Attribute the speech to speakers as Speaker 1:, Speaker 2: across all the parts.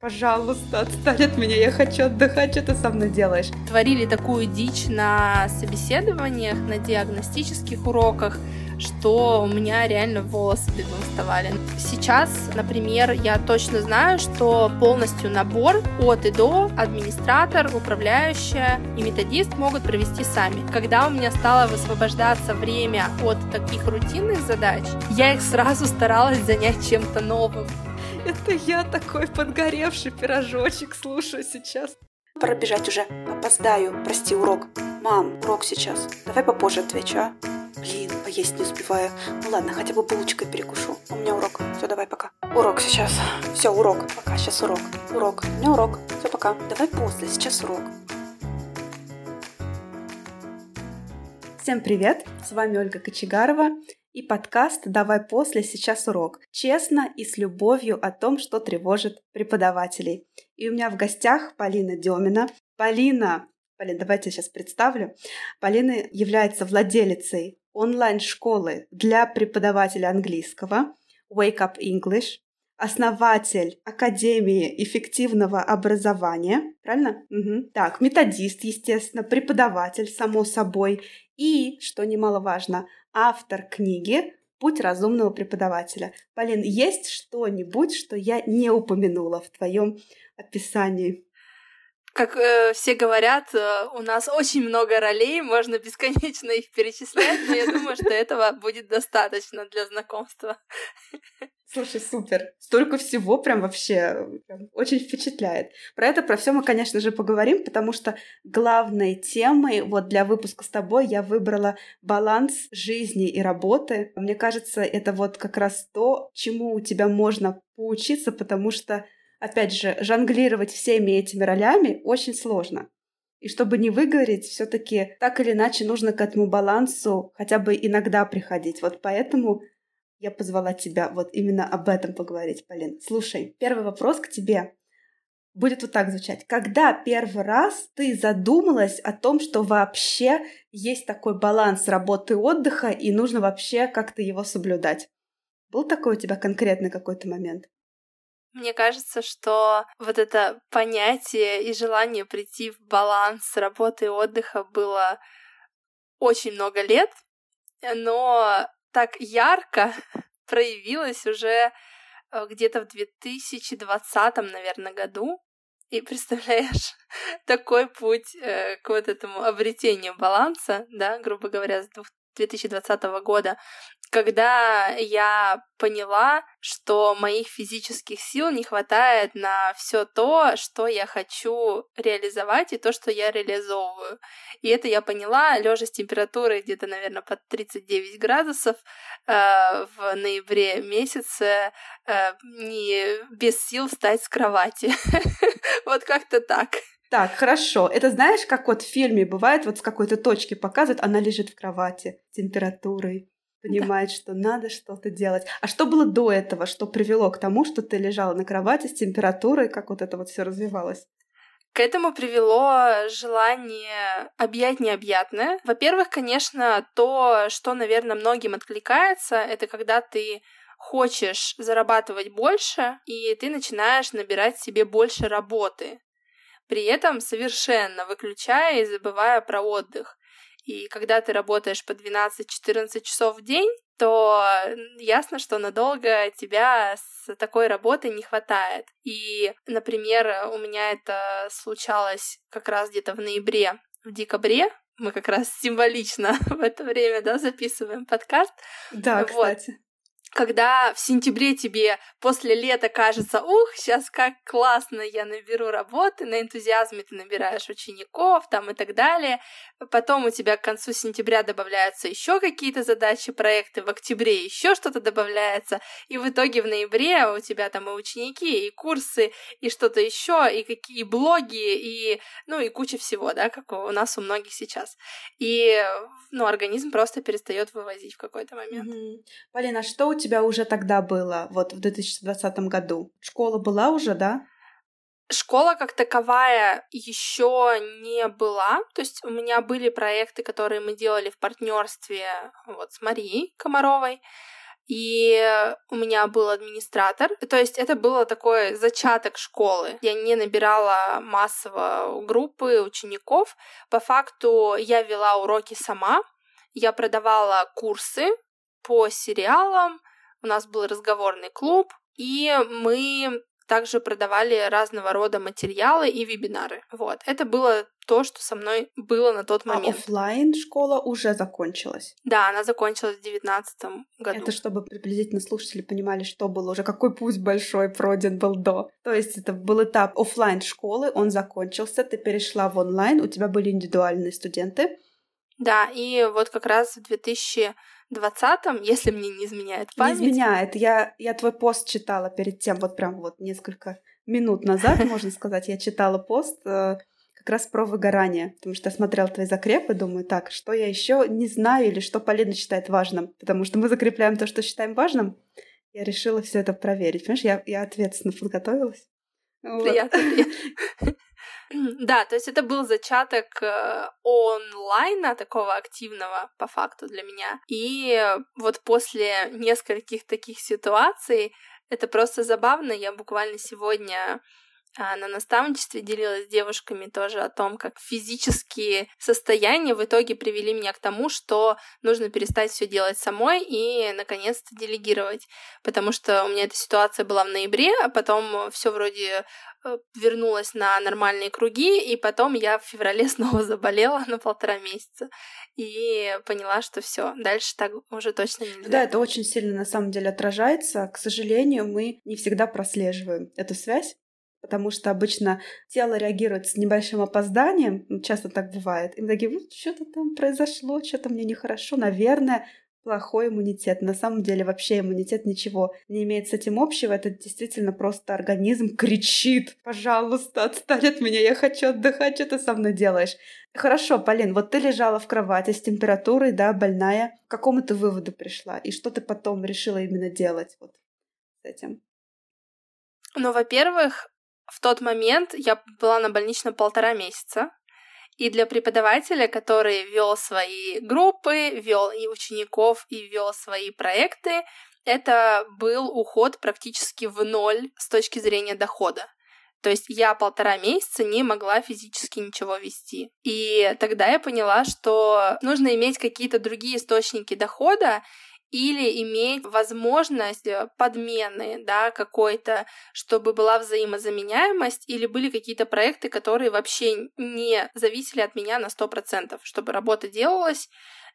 Speaker 1: Пожалуйста, отстань от меня, я хочу отдыхать, что ты со мной делаешь?
Speaker 2: Творили такую дичь на собеседованиях, на диагностических уроках, что у меня реально волосы дыбом вставали. Сейчас, например, я точно знаю, что полностью набор от и до администратор, управляющая и методист могут провести сами. Когда у меня стало высвобождаться время от таких рутинных задач, я их сразу старалась занять чем-то новым.
Speaker 1: Это я такой подгоревший пирожочек слушаю сейчас.
Speaker 3: Пора бежать уже. Опоздаю. Прости, урок. Мам, урок сейчас. Давай попозже отвечу, а? Блин, поесть не успеваю. Ну ладно, хотя бы булочкой перекушу. У меня урок. Все, давай пока. Урок сейчас. Все, урок. Пока, сейчас урок. Урок. У меня урок. Все, пока. Давай после, сейчас урок.
Speaker 1: Всем привет! С вами Ольга Кочегарова и подкаст «Давай после, сейчас урок». Честно и с любовью о том, что тревожит преподавателей. И у меня в гостях Полина Демина. Полина, Полина, давайте я сейчас представлю. Полина является владелицей онлайн-школы для преподавателя английского Wake Up English, основатель Академии эффективного образования, правильно? Угу. Так, методист, естественно, преподаватель, само собой, и, что немаловажно, автор книги «Путь разумного преподавателя». Полин, есть что-нибудь, что я не упомянула в твоем описании?
Speaker 2: Как э, все говорят, э, у нас очень много ролей, можно бесконечно их перечислять, но я думаю, что этого будет достаточно для знакомства.
Speaker 1: Слушай, супер. Столько всего прям вообще прям, очень впечатляет. Про это, про все мы, конечно же, поговорим, потому что главной темой вот для выпуска с тобой я выбрала баланс жизни и работы. Мне кажется, это вот как раз то, чему у тебя можно поучиться, потому что, опять же, жонглировать всеми этими ролями очень сложно. И чтобы не выгореть, все-таки так или иначе нужно к этому балансу хотя бы иногда приходить. Вот поэтому я позвала тебя вот именно об этом поговорить, Полин. Слушай, первый вопрос к тебе будет вот так звучать. Когда первый раз ты задумалась о том, что вообще есть такой баланс работы и отдыха, и нужно вообще как-то его соблюдать? Был такой у тебя конкретный какой-то момент?
Speaker 2: Мне кажется, что вот это понятие и желание прийти в баланс работы и отдыха было очень много лет, но так ярко проявилась уже э, где-то в 2020, наверное, году. И представляешь, такой путь э, к вот этому обретению баланса, да, грубо говоря, с 2020 года, когда я поняла, что моих физических сил не хватает на все то, что я хочу реализовать и то, что я реализовываю. И это я поняла, лежа с температурой где-то, наверное, под 39 градусов э, в ноябре месяце, э, не без сил встать с кровати. Вот как-то так.
Speaker 1: Так, хорошо. Это знаешь, как вот в фильме бывает, вот в какой-то точке показывают, она лежит в кровати температурой, понимает, да. что надо что-то делать. А что было до этого, что привело к тому, что ты лежала на кровати с температурой, как вот это вот все развивалось?
Speaker 2: К этому привело желание объять необъятное. Во-первых, конечно, то, что, наверное, многим откликается, это когда ты хочешь зарабатывать больше, и ты начинаешь набирать себе больше работы при этом совершенно выключая и забывая про отдых. И когда ты работаешь по 12-14 часов в день, то ясно, что надолго тебя с такой работой не хватает. И, например, у меня это случалось как раз где-то в ноябре, в декабре, мы как раз символично в это время, да, записываем подкаст.
Speaker 1: Да, вот. кстати
Speaker 2: когда в сентябре тебе после лета кажется, ух, сейчас как классно я наберу работы, на энтузиазме ты набираешь учеников там и так далее, потом у тебя к концу сентября добавляются еще какие-то задачи, проекты, в октябре еще что-то добавляется, и в итоге в ноябре у тебя там и ученики, и курсы, и что-то еще, и какие блоги, и ну и куча всего, да, как у нас у многих сейчас. И ну, организм просто перестает вывозить в какой-то момент.
Speaker 1: Mm-hmm. Полина, а что у тебя уже тогда было, вот в 2020 году? Школа была уже, да?
Speaker 2: Школа как таковая еще не была. То есть у меня были проекты, которые мы делали в партнерстве вот с Марией Комаровой. и у меня был администратор. То есть это было такой зачаток школы. Я не набирала массово группы учеников. По факту я вела уроки сама, я продавала курсы по сериалам, у нас был разговорный клуб, и мы также продавали разного рода материалы и вебинары. Вот. Это было то, что со мной было на тот момент.
Speaker 1: А офлайн школа уже закончилась?
Speaker 2: Да, она закончилась в девятнадцатом году.
Speaker 1: Это чтобы приблизительно слушатели понимали, что было уже, какой путь большой пройден был до. То есть это был этап офлайн школы, он закончился, ты перешла в онлайн, у тебя были индивидуальные студенты.
Speaker 2: Да, и вот как раз в 2000 20 если мне не изменяет память.
Speaker 1: Не изменяет. Я, я твой пост читала перед тем, вот прям вот несколько минут назад, можно сказать, я читала пост э, как раз про выгорание, потому что я смотрела твои закрепы, думаю, так, что я еще не знаю или что Полина считает важным, потому что мы закрепляем то, что считаем важным. Я решила все это проверить. Понимаешь, я, я ответственно подготовилась.
Speaker 2: Приятно. Да, то есть это был зачаток э, онлайна такого активного по факту для меня. И вот после нескольких таких ситуаций это просто забавно. Я буквально сегодня а, на наставничестве делилась с девушками тоже о том, как физические состояния в итоге привели меня к тому, что нужно перестать все делать самой и наконец-то делегировать. Потому что у меня эта ситуация была в ноябре, а потом все вроде Э, вернулась на нормальные круги, и потом я в феврале снова заболела на полтора месяца и поняла, что все, дальше так уже точно нельзя.
Speaker 1: Да, это очень сильно на самом деле отражается. К сожалению, мы не всегда прослеживаем эту связь. Потому что обычно тело реагирует с небольшим опозданием, часто так бывает. И мы такие, вот что-то там произошло, что-то мне нехорошо, наверное, плохой иммунитет. На самом деле вообще иммунитет ничего не имеет с этим общего. Это действительно просто организм кричит. Пожалуйста, отстань от меня, я хочу отдыхать, что ты со мной делаешь? Хорошо, Полин, вот ты лежала в кровати с температурой, да, больная. К какому ты выводу пришла? И что ты потом решила именно делать вот с этим?
Speaker 2: Ну, во-первых, в тот момент я была на больничном полтора месяца. И для преподавателя, который вел свои группы, вел и учеников, и вел свои проекты, это был уход практически в ноль с точки зрения дохода. То есть я полтора месяца не могла физически ничего вести. И тогда я поняла, что нужно иметь какие-то другие источники дохода, или иметь возможность э, подмены, да, какой-то, чтобы была взаимозаменяемость, или были какие-то проекты, которые вообще не зависели от меня на 100%, чтобы работа делалась,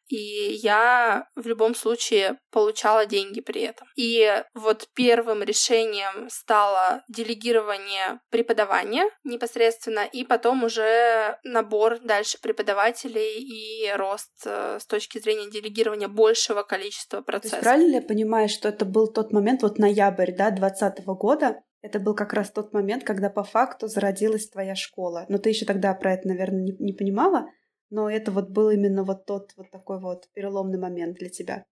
Speaker 2: и я в любом случае получала деньги при этом. И вот первым решением стало делегирование преподавания непосредственно, и потом уже набор дальше преподавателей и рост э, с точки зрения делегирования большего количества процессов. То есть
Speaker 1: правильно ли я понимаю, что это был тот момент, вот ноябрь, да, 2020 года, это был как раз тот момент, когда по факту зародилась твоя школа. Но ты еще тогда про это, наверное, не, не понимала, но это вот был именно вот тот вот такой вот переломный момент для тебя.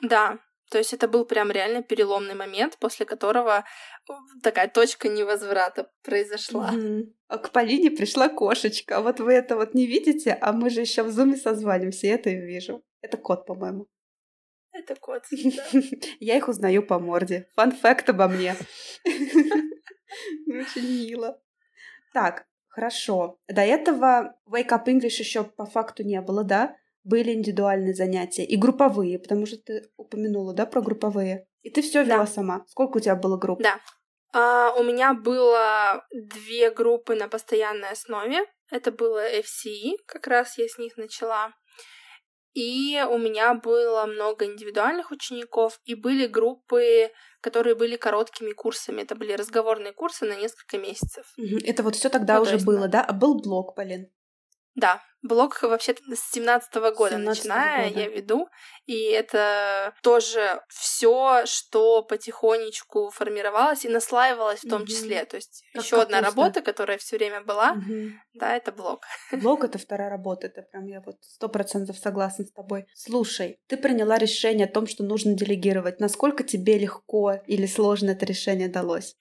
Speaker 2: Да, то есть это был прям реально переломный момент, после которого э, такая точка невозврата произошла.
Speaker 1: Mm-hmm. А к Полине пришла кошечка. А вот вы это вот не видите, а мы же еще в зуме созванимся, и это я вижу. Это кот, по-моему.
Speaker 2: Это кот.
Speaker 1: Я их узнаю по морде. Фан факт обо мне. Очень мило. Так, Хорошо. До этого Wake Up English еще по факту не было, да? Были индивидуальные занятия и групповые, потому что ты упомянула, да, про групповые. И ты все вела да. сама. Сколько у тебя было групп?
Speaker 2: Да. А, у меня было две группы на постоянной основе. Это было FCE, как раз я с них начала. И у меня было много индивидуальных учеников, и были группы, которые были короткими курсами. Это были разговорные курсы на несколько месяцев.
Speaker 1: Это вот все тогда ну, уже есть, было, да? А был блок, Полин?
Speaker 2: Да, блог вообще с 17 -го года 17 начиная года. я веду, и это тоже все, что потихонечку формировалось и наслаивалось в том угу. числе. То есть еще одна работа, которая все время была, угу. да, это блог.
Speaker 1: Блог это вторая работа, это прям я вот сто процентов согласна с тобой. Слушай, ты приняла решение о том, что нужно делегировать. Насколько тебе легко или сложно это решение далось?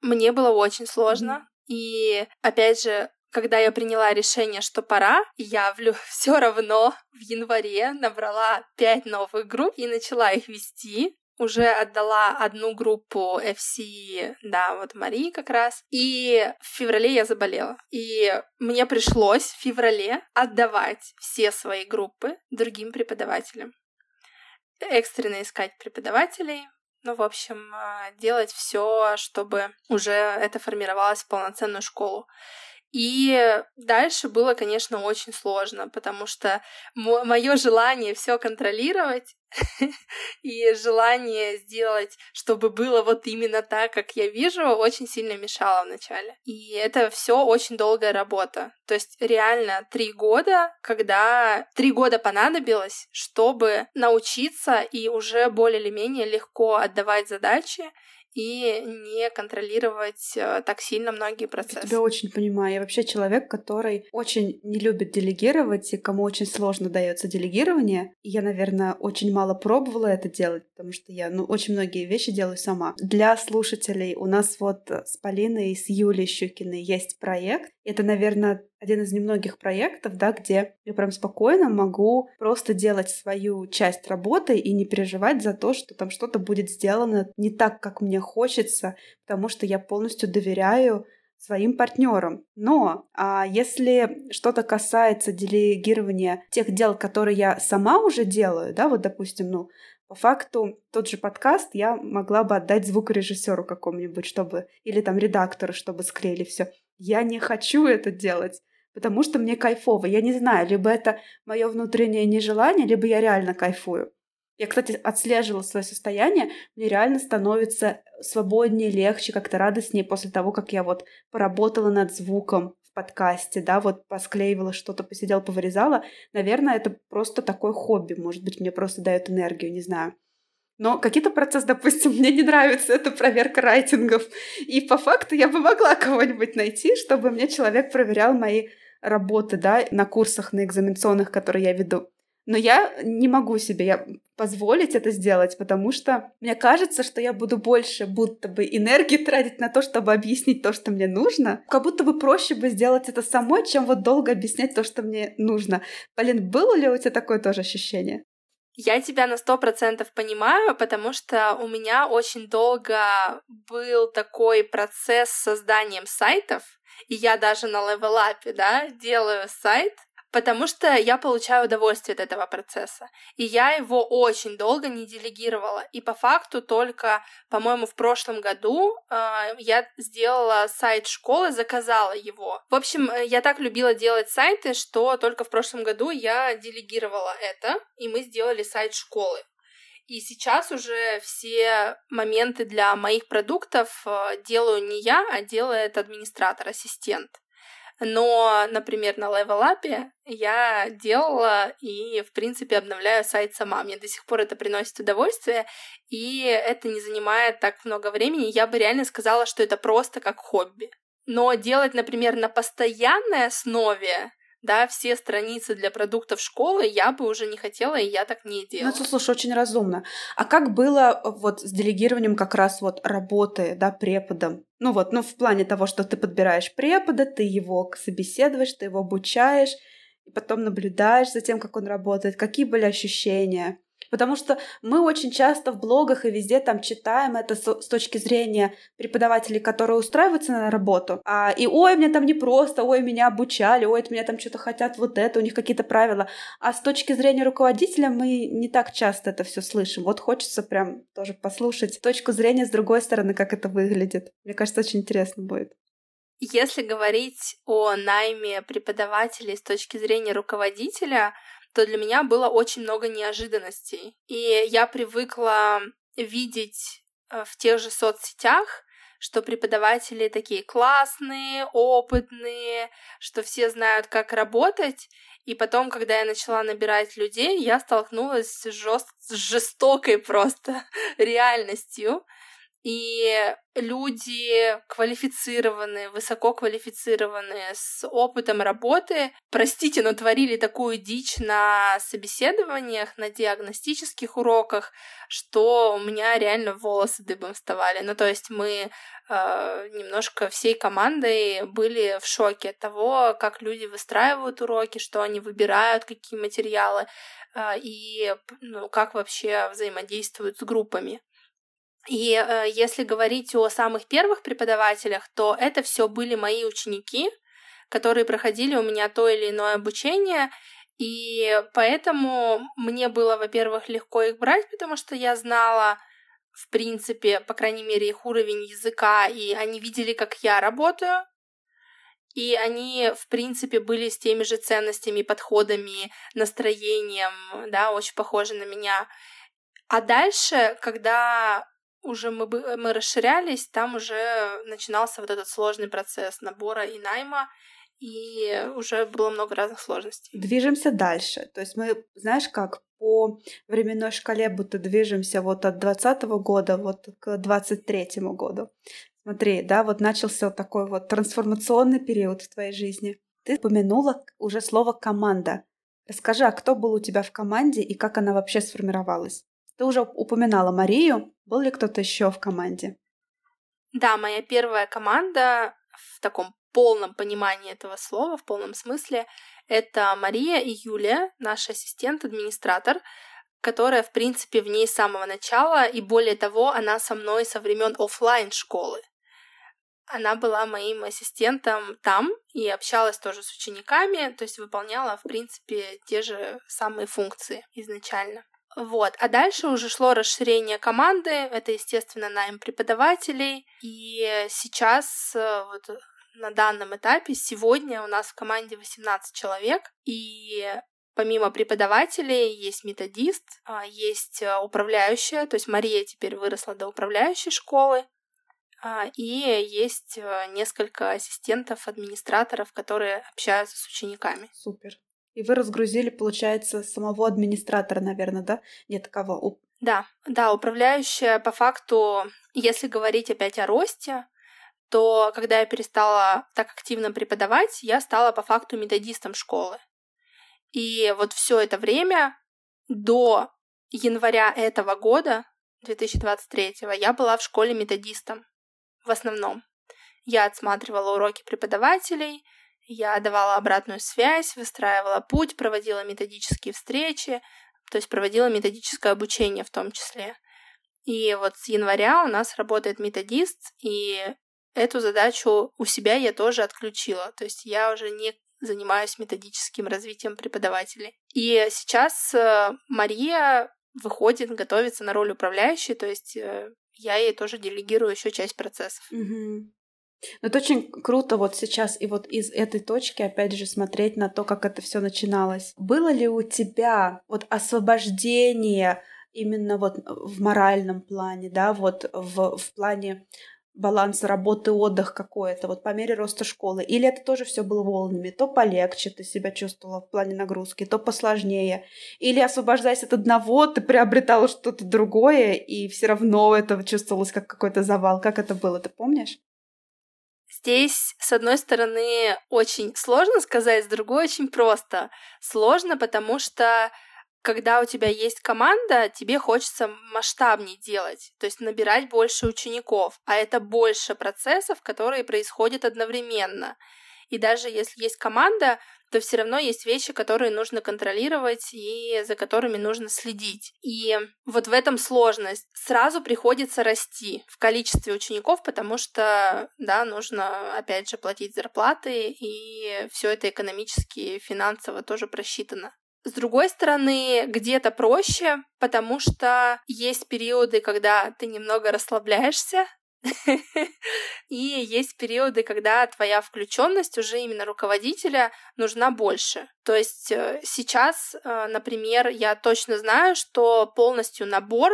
Speaker 2: Мне было очень сложно. И опять же, когда я приняла решение, что пора, я все равно в январе набрала пять новых групп и начала их вести. уже отдала одну группу FC, да, вот Марии как раз. И в феврале я заболела. И мне пришлось в феврале отдавать все свои группы другим преподавателям. Экстренно искать преподавателей, ну, в общем, а, делать все, чтобы уже это формировалось в полноценную школу. И дальше было, конечно, очень сложно, потому что мое желание все контролировать и желание сделать, чтобы было вот именно так, как я вижу, очень сильно мешало вначале. И это все очень долгая работа. То есть реально три года, когда три года понадобилось, чтобы научиться и уже более или менее легко отдавать задачи и не контролировать э, так сильно многие процессы.
Speaker 1: Я тебя очень понимаю. Я вообще человек, который очень не любит делегировать, и кому очень сложно дается делегирование. И я, наверное, очень мало пробовала это делать, потому что я ну, очень многие вещи делаю сама. Для слушателей у нас вот с Полиной и с Юлей Щукиной есть проект. Это, наверное, один из немногих проектов, да, где я прям спокойно могу просто делать свою часть работы и не переживать за то, что там что-то будет сделано не так, как мне хочется, потому что я полностью доверяю своим партнерам. Но а если что-то касается делегирования тех дел, которые я сама уже делаю, да, вот, допустим, ну, по факту тот же подкаст я могла бы отдать звукорежиссеру какому-нибудь, чтобы или там редактору, чтобы склеили все. Я не хочу это делать потому что мне кайфово. Я не знаю, либо это мое внутреннее нежелание, либо я реально кайфую. Я, кстати, отслеживала свое состояние, мне реально становится свободнее, легче, как-то радостнее после того, как я вот поработала над звуком в подкасте, да, вот посклеивала что-то, посидела, повырезала. Наверное, это просто такое хобби, может быть, мне просто дает энергию, не знаю. Но какие-то процессы, допустим, мне не нравится, это проверка райтингов. И по факту я бы могла кого-нибудь найти, чтобы мне человек проверял мои работы, да, на курсах, на экзаменационных, которые я веду. Но я не могу себе я позволить это сделать, потому что мне кажется, что я буду больше будто бы энергии тратить на то, чтобы объяснить то, что мне нужно. Как будто бы проще бы сделать это самой, чем вот долго объяснять то, что мне нужно. Полин, было ли у тебя такое тоже ощущение?
Speaker 2: Я тебя на сто процентов понимаю, потому что у меня очень долго был такой процесс с созданием сайтов, и я даже на левелапе, да, делаю сайт, потому что я получаю удовольствие от этого процесса. И я его очень долго не делегировала. И по факту только, по-моему, в прошлом году э, я сделала сайт школы, заказала его. В общем, э, я так любила делать сайты, что только в прошлом году я делегировала это, и мы сделали сайт школы. И сейчас уже все моменты для моих продуктов э, делаю не я, а делает администратор, ассистент. Но, например, на Up я делала и, в принципе, обновляю сайт сама. Мне до сих пор это приносит удовольствие, и это не занимает так много времени. Я бы реально сказала, что это просто как хобби. Но делать, например, на постоянной основе да, все страницы для продуктов школы я бы уже не хотела, и я так не делала.
Speaker 1: Ну, слушай, очень разумно. А как было э, вот с делегированием как раз вот работы, да, преподом? Ну вот, ну в плане того, что ты подбираешь препода, ты его собеседуешь, ты его обучаешь, и потом наблюдаешь за тем, как он работает. Какие были ощущения? Потому что мы очень часто в блогах и везде там читаем это с, точки зрения преподавателей, которые устраиваются на работу. А, и ой, мне там не просто, ой, меня обучали, ой, от меня там что-то хотят вот это, у них какие-то правила. А с точки зрения руководителя мы не так часто это все слышим. Вот хочется прям тоже послушать точку зрения с другой стороны, как это выглядит. Мне кажется, очень интересно будет.
Speaker 2: Если говорить о найме преподавателей с точки зрения руководителя, то для меня было очень много неожиданностей. И я привыкла видеть э, в тех же соцсетях, что преподаватели такие классные, опытные, что все знают, как работать. И потом, когда я начала набирать людей, я столкнулась с, жест... с жестокой просто реальностью. И люди квалифицированные, высоко квалифицированные, с опытом работы, простите, но творили такую дичь на собеседованиях, на диагностических уроках, что у меня реально волосы дыбом вставали. Ну, то есть мы э, немножко всей командой были в шоке от того, как люди выстраивают уроки, что они выбирают, какие материалы, э, и ну, как вообще взаимодействуют с группами. И э, если говорить о самых первых преподавателях, то это все были мои ученики, которые проходили у меня то или иное обучение, и поэтому мне было, во-первых, легко их брать, потому что я знала, в принципе, по крайней мере, их уровень языка, и они видели, как я работаю, и они, в принципе, были с теми же ценностями, подходами, настроением, да, очень похожи на меня. А дальше, когда уже мы, бы, мы расширялись, там уже начинался вот этот сложный процесс набора и найма, и уже было много разных сложностей.
Speaker 1: Движемся дальше. То есть мы, знаешь, как по временной шкале будто движемся вот от 2020 года вот к 23 году. Смотри, да, вот начался вот такой вот трансформационный период в твоей жизни. Ты упомянула уже слово «команда». Расскажи, а кто был у тебя в команде и как она вообще сформировалась? Ты уже упоминала Марию. Был ли кто-то еще в команде?
Speaker 2: Да, моя первая команда в таком полном понимании этого слова, в полном смысле, это Мария и Юлия, наш ассистент, администратор, которая, в принципе, в ней с самого начала, и более того, она со мной со времен офлайн школы. Она была моим ассистентом там и общалась тоже с учениками, то есть выполняла, в принципе, те же самые функции изначально. Вот. А дальше уже шло расширение команды. Это, естественно, найм преподавателей. И сейчас, э, вот на данном этапе, сегодня у нас в команде 18 человек. И помимо преподавателей есть методист, а, есть э, управляющая, то есть Мария теперь выросла до управляющей школы, а, и есть э, несколько ассистентов, администраторов, которые общаются с учениками.
Speaker 1: Супер. И вы разгрузили, получается, самого администратора, наверное, да? Нет, кого?
Speaker 2: Да, да, управляющая по факту, если говорить опять о росте, то когда я перестала так активно преподавать, я стала по факту методистом школы. И вот все это время до января этого года, 2023, я была в школе методистом в основном. Я отсматривала уроки преподавателей, я давала обратную связь, выстраивала путь, проводила методические встречи, то есть проводила методическое обучение в том числе. И вот с января у нас работает методист, и эту задачу у себя я тоже отключила. То есть я уже не занимаюсь методическим развитием преподавателей. И сейчас э, Мария выходит, готовится на роль управляющей, то есть э, я ей тоже делегирую еще часть процессов.
Speaker 1: Угу. Но это очень круто вот сейчас и вот из этой точки опять же смотреть на то, как это все начиналось. Было ли у тебя вот освобождение именно вот в моральном плане, да, вот в, в плане баланса работы, отдых какой-то, вот по мере роста школы? Или это тоже все было волнами? То полегче ты себя чувствовала в плане нагрузки, то посложнее. Или освобождаясь от одного, ты приобретала что-то другое, и все равно это чувствовалось как какой-то завал. Как это было, ты помнишь?
Speaker 2: Здесь, с одной стороны, очень сложно сказать, с другой очень просто. Сложно, потому что когда у тебя есть команда, тебе хочется масштабнее делать, то есть набирать больше учеников, а это больше процессов, которые происходят одновременно. И даже если есть команда, то все равно есть вещи, которые нужно контролировать и за которыми нужно следить. И вот в этом сложность. Сразу приходится расти в количестве учеников, потому что, да, нужно, опять же, платить зарплаты, и все это экономически, финансово тоже просчитано. С другой стороны, где-то проще, потому что есть периоды, когда ты немного расслабляешься, и есть периоды, когда твоя включенность уже именно руководителя нужна больше. То есть э, сейчас, э, например, я точно знаю, что полностью набор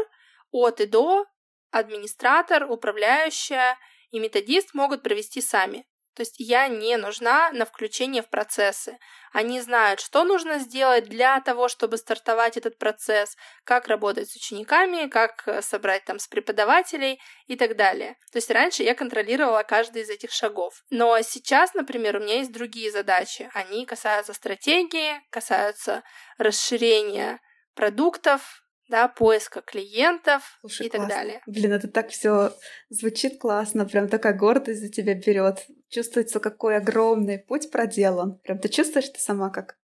Speaker 2: от и до администратор, управляющая и методист могут провести сами. То есть я не нужна на включение в процессы. Они знают, что нужно сделать для того, чтобы стартовать этот процесс, как работать с учениками, как э, собрать там с преподавателей и так далее. То есть раньше я контролировала каждый из этих шагов. Но сейчас, например, у меня есть другие задачи. Они касаются стратегии, касаются расширения продуктов, да, поиска клиентов Слушай, и классно. так далее.
Speaker 1: Блин, это так все звучит классно, прям такая гордость за тебя берет. Чувствуется, какой огромный путь проделан. Прям ты чувствуешь ты сама как?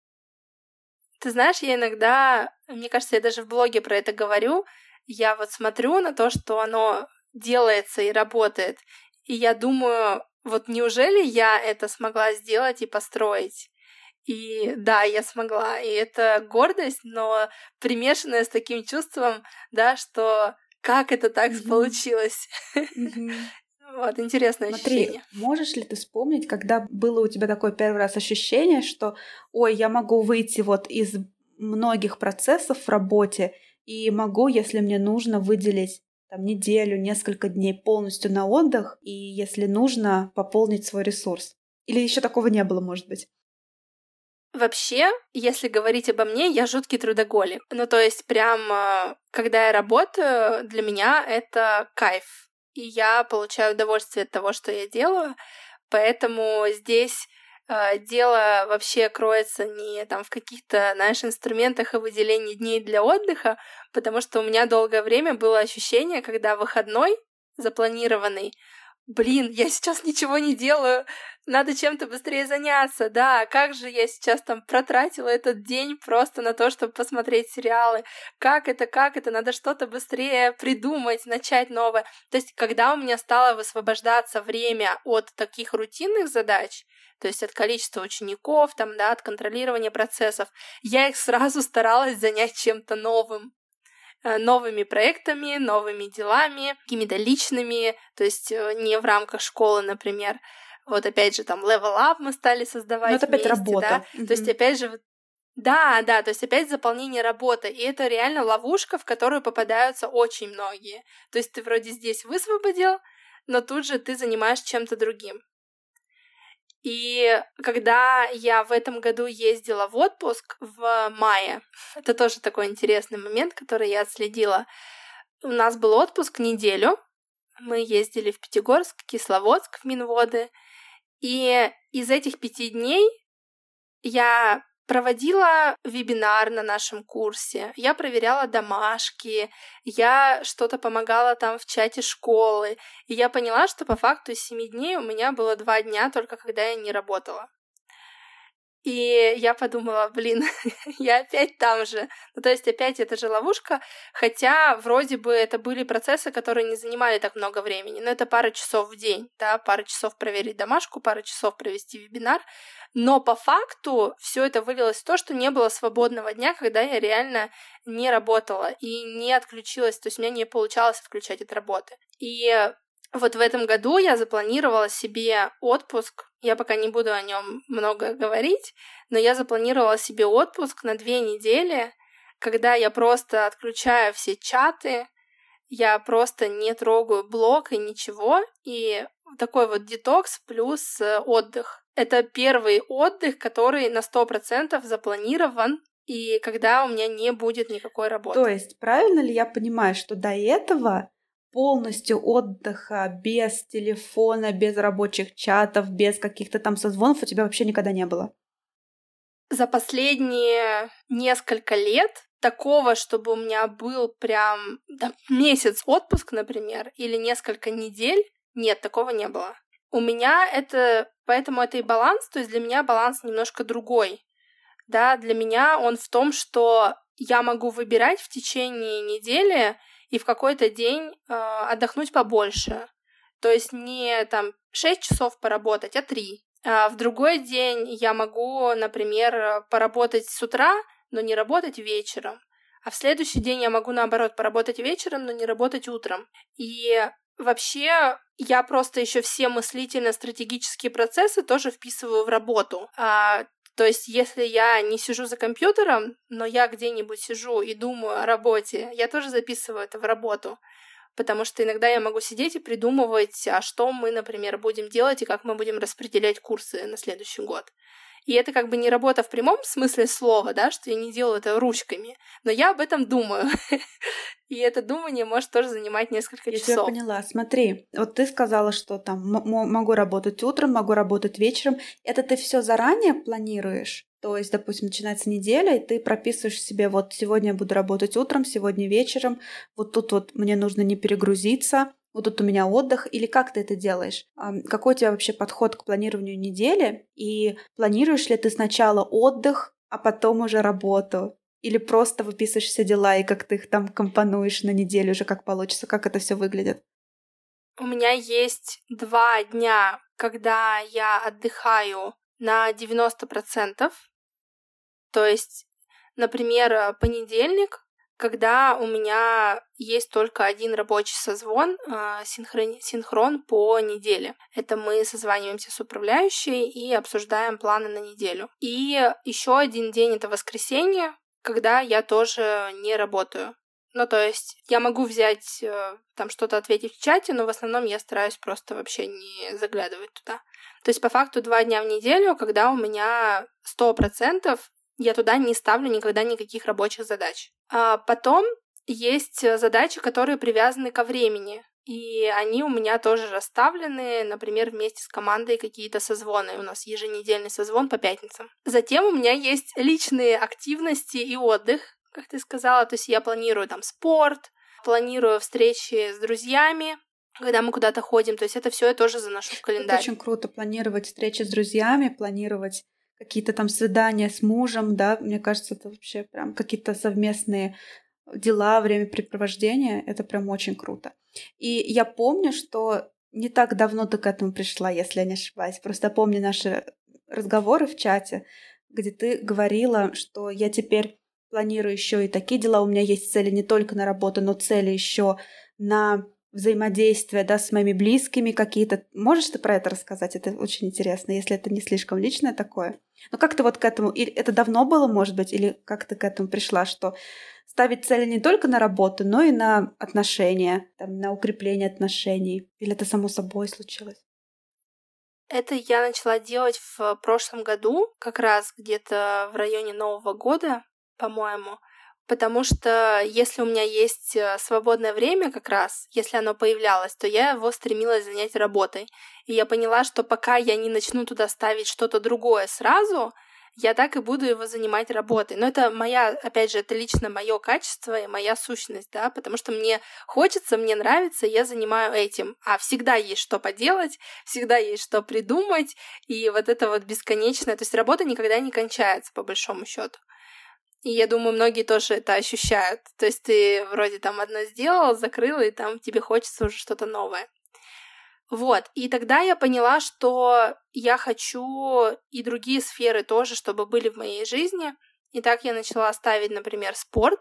Speaker 2: Ты знаешь, я иногда, мне кажется, я даже в блоге про это говорю, я вот смотрю на то, что оно делается и работает, и я думаю, вот неужели я это смогла сделать и построить? И да, я смогла. И это гордость, но примешанная с таким чувством, да, что как это так mm-hmm. получилось. Mm-hmm. Вот, интересное Смотри, ощущение.
Speaker 1: можешь ли ты вспомнить, когда было у тебя такое первый раз ощущение, что, ой, я могу выйти вот из многих процессов в работе и могу, если мне нужно, выделить там неделю, несколько дней полностью на отдых и, если нужно, пополнить свой ресурс? Или еще такого не было, может быть?
Speaker 2: Вообще, если говорить обо мне, я жуткий трудоголик. Ну, то есть, прям, э, когда я работаю, для меня это кайф. И я получаю удовольствие от того, что я делаю. Поэтому здесь э, дело вообще кроется не там в каких-то, знаешь, инструментах и выделении дней для отдыха, потому что у меня долгое время было ощущение, когда выходной запланированный, блин, я сейчас ничего не делаю, надо чем-то быстрее заняться, да, как же я сейчас там протратила этот день просто на то, чтобы посмотреть сериалы, как это, как это, надо что-то быстрее придумать, начать новое. То есть, когда у меня стало высвобождаться время от таких рутинных задач, то есть от количества учеников, там, да, от контролирования процессов, я их сразу старалась занять чем-то новым новыми проектами, новыми делами, какими-то личными, то есть э, не в рамках школы, например. Вот опять же, там Level Up мы стали создавать. Ну, это
Speaker 1: опять вместе, работа.
Speaker 2: Да? Mm-hmm. То есть, опять же, да, да, то есть опять заполнение работы. И это реально ловушка, в которую попадаются очень многие. То есть ты вроде здесь высвободил, но тут же ты занимаешь чем-то другим. И когда я в этом году ездила в отпуск в мае, это тоже такой интересный момент, который я отследила. У нас был отпуск неделю. Мы ездили в Пятигорск, Кисловодск в Минводы. И из этих пяти дней я проводила вебинар на нашем курсе, я проверяла домашки, я что-то помогала там в чате школы, и я поняла, что по факту из семи дней у меня было два дня только когда я не работала. И я подумала, блин, я опять там же. Ну, то есть опять это же ловушка, хотя вроде бы это были процессы, которые не занимали так много времени. Но это пара часов в день, да, пара часов проверить домашку, пара часов провести вебинар. Но по факту все это вылилось в то, что не было свободного дня, когда я реально не работала и не отключилась, то есть у меня не получалось отключать от работы. И вот в этом году я запланировала себе отпуск. Я пока не буду о нем много говорить, но я запланировала себе отпуск на две недели, когда я просто отключаю все чаты, я просто не трогаю блог и ничего, и такой вот детокс плюс э, отдых. Это первый отдых, который на сто процентов запланирован, и когда у меня не будет никакой работы.
Speaker 1: То есть, правильно ли я понимаю, что до этого полностью отдыха, без телефона, без рабочих чатов, без каких-то там созвонов у тебя вообще никогда не было?
Speaker 2: За последние несколько лет такого, чтобы у меня был прям да, месяц отпуск, например, или несколько недель, нет, такого не было. У меня это, поэтому это и баланс, то есть для меня баланс немножко другой. Да, для меня он в том, что я могу выбирать в течение недели и в какой-то день э, отдохнуть побольше. То есть не там 6 часов поработать, а 3. А в другой день я могу, например, поработать с утра, но не работать вечером. А в следующий день я могу, наоборот, поработать вечером, но не работать утром. И вообще я просто еще все мыслительно-стратегические процессы тоже вписываю в работу. А, то есть, если я не сижу за компьютером, но я где-нибудь сижу и думаю о работе, я тоже записываю это в работу. потому что иногда я могу сидеть и придумывать, а что мы, например, будем делать и как мы будем распределять курсы на следующий год. И это как бы не работа в прямом смысле слова, да, что я не делаю это ручками, но я об этом думаю. И это думание может тоже занимать несколько
Speaker 1: я
Speaker 2: часов. Я
Speaker 1: поняла. Смотри, вот ты сказала, что там могу работать утром, могу работать вечером. Это ты все заранее планируешь? То есть, допустим, начинается неделя, и ты прописываешь себе, вот сегодня я буду работать утром, сегодня вечером, вот тут вот мне нужно не перегрузиться, вот тут у меня отдых, или как ты это делаешь? Какой у тебя вообще подход к планированию недели? И планируешь ли ты сначала отдых, а потом уже работу? Или просто выписываешь все дела и как ты их там компонуешь на неделю уже как получится? Как это все выглядит?
Speaker 2: У меня есть два дня, когда я отдыхаю на 90%. То есть, например, понедельник когда у меня есть только один рабочий созвон, э, синхрон, синхрон по неделе. Это мы созваниваемся с управляющей и обсуждаем планы на неделю. И еще один день это воскресенье, когда я тоже не работаю. Ну, то есть я могу взять, э, там что-то ответить в чате, но в основном я стараюсь просто вообще не заглядывать туда. То есть по факту два дня в неделю, когда у меня сто процентов я туда не ставлю никогда никаких рабочих задач. А потом есть задачи, которые привязаны ко времени. И они у меня тоже расставлены, например, вместе с командой какие-то созвоны. У нас еженедельный созвон по пятницам. Затем у меня есть личные активности и отдых, как ты сказала. То есть я планирую там спорт, планирую встречи с друзьями, когда мы куда-то ходим. То есть это все я тоже заношу в календарь.
Speaker 1: Это очень круто планировать встречи с друзьями, планировать какие-то там свидания с мужем, да, мне кажется, это вообще прям какие-то совместные дела, времяпрепровождения, это прям очень круто. И я помню, что не так давно ты к этому пришла, если я не ошибаюсь. Просто помню наши разговоры в чате, где ты говорила, что я теперь планирую еще и такие дела. У меня есть цели не только на работу, но цели еще на взаимодействия, да, с моими близкими какие-то. Можешь ты про это рассказать? Это очень интересно, если это не слишком личное такое. Но как ты вот к этому... Или это давно было, может быть, или как ты к этому пришла, что ставить цели не только на работу, но и на отношения, там, на укрепление отношений? Или это само собой случилось?
Speaker 2: Это я начала делать в прошлом году, как раз где-то в районе Нового года, по-моему. Потому что если у меня есть э, свободное время как раз, если оно появлялось, то я его стремилась занять работой. И я поняла, что пока я не начну туда ставить что-то другое сразу, я так и буду его занимать работой. Но это моя, опять же, это лично мое качество и моя сущность, да, потому что мне хочется, мне нравится, я занимаю этим. А всегда есть что поделать, всегда есть что придумать, и вот это вот бесконечное, то есть работа никогда не кончается, по большому счету. И я думаю, многие тоже это ощущают. То есть ты вроде там одно сделал, закрыл, и там тебе хочется уже что-то новое. Вот, и тогда я поняла, что я хочу и другие сферы тоже, чтобы были в моей жизни. И так я начала ставить, например, спорт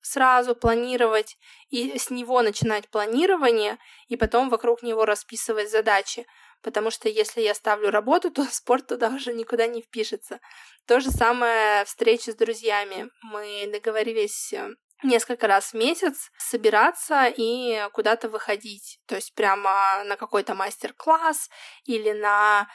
Speaker 2: сразу, планировать, и с него начинать планирование, и потом вокруг него расписывать задачи потому что если я ставлю работу, то спорт туда уже никуда не впишется. То же самое встречи с друзьями. Мы договорились э, несколько раз в месяц собираться и куда-то выходить. То есть прямо на какой-то мастер-класс или на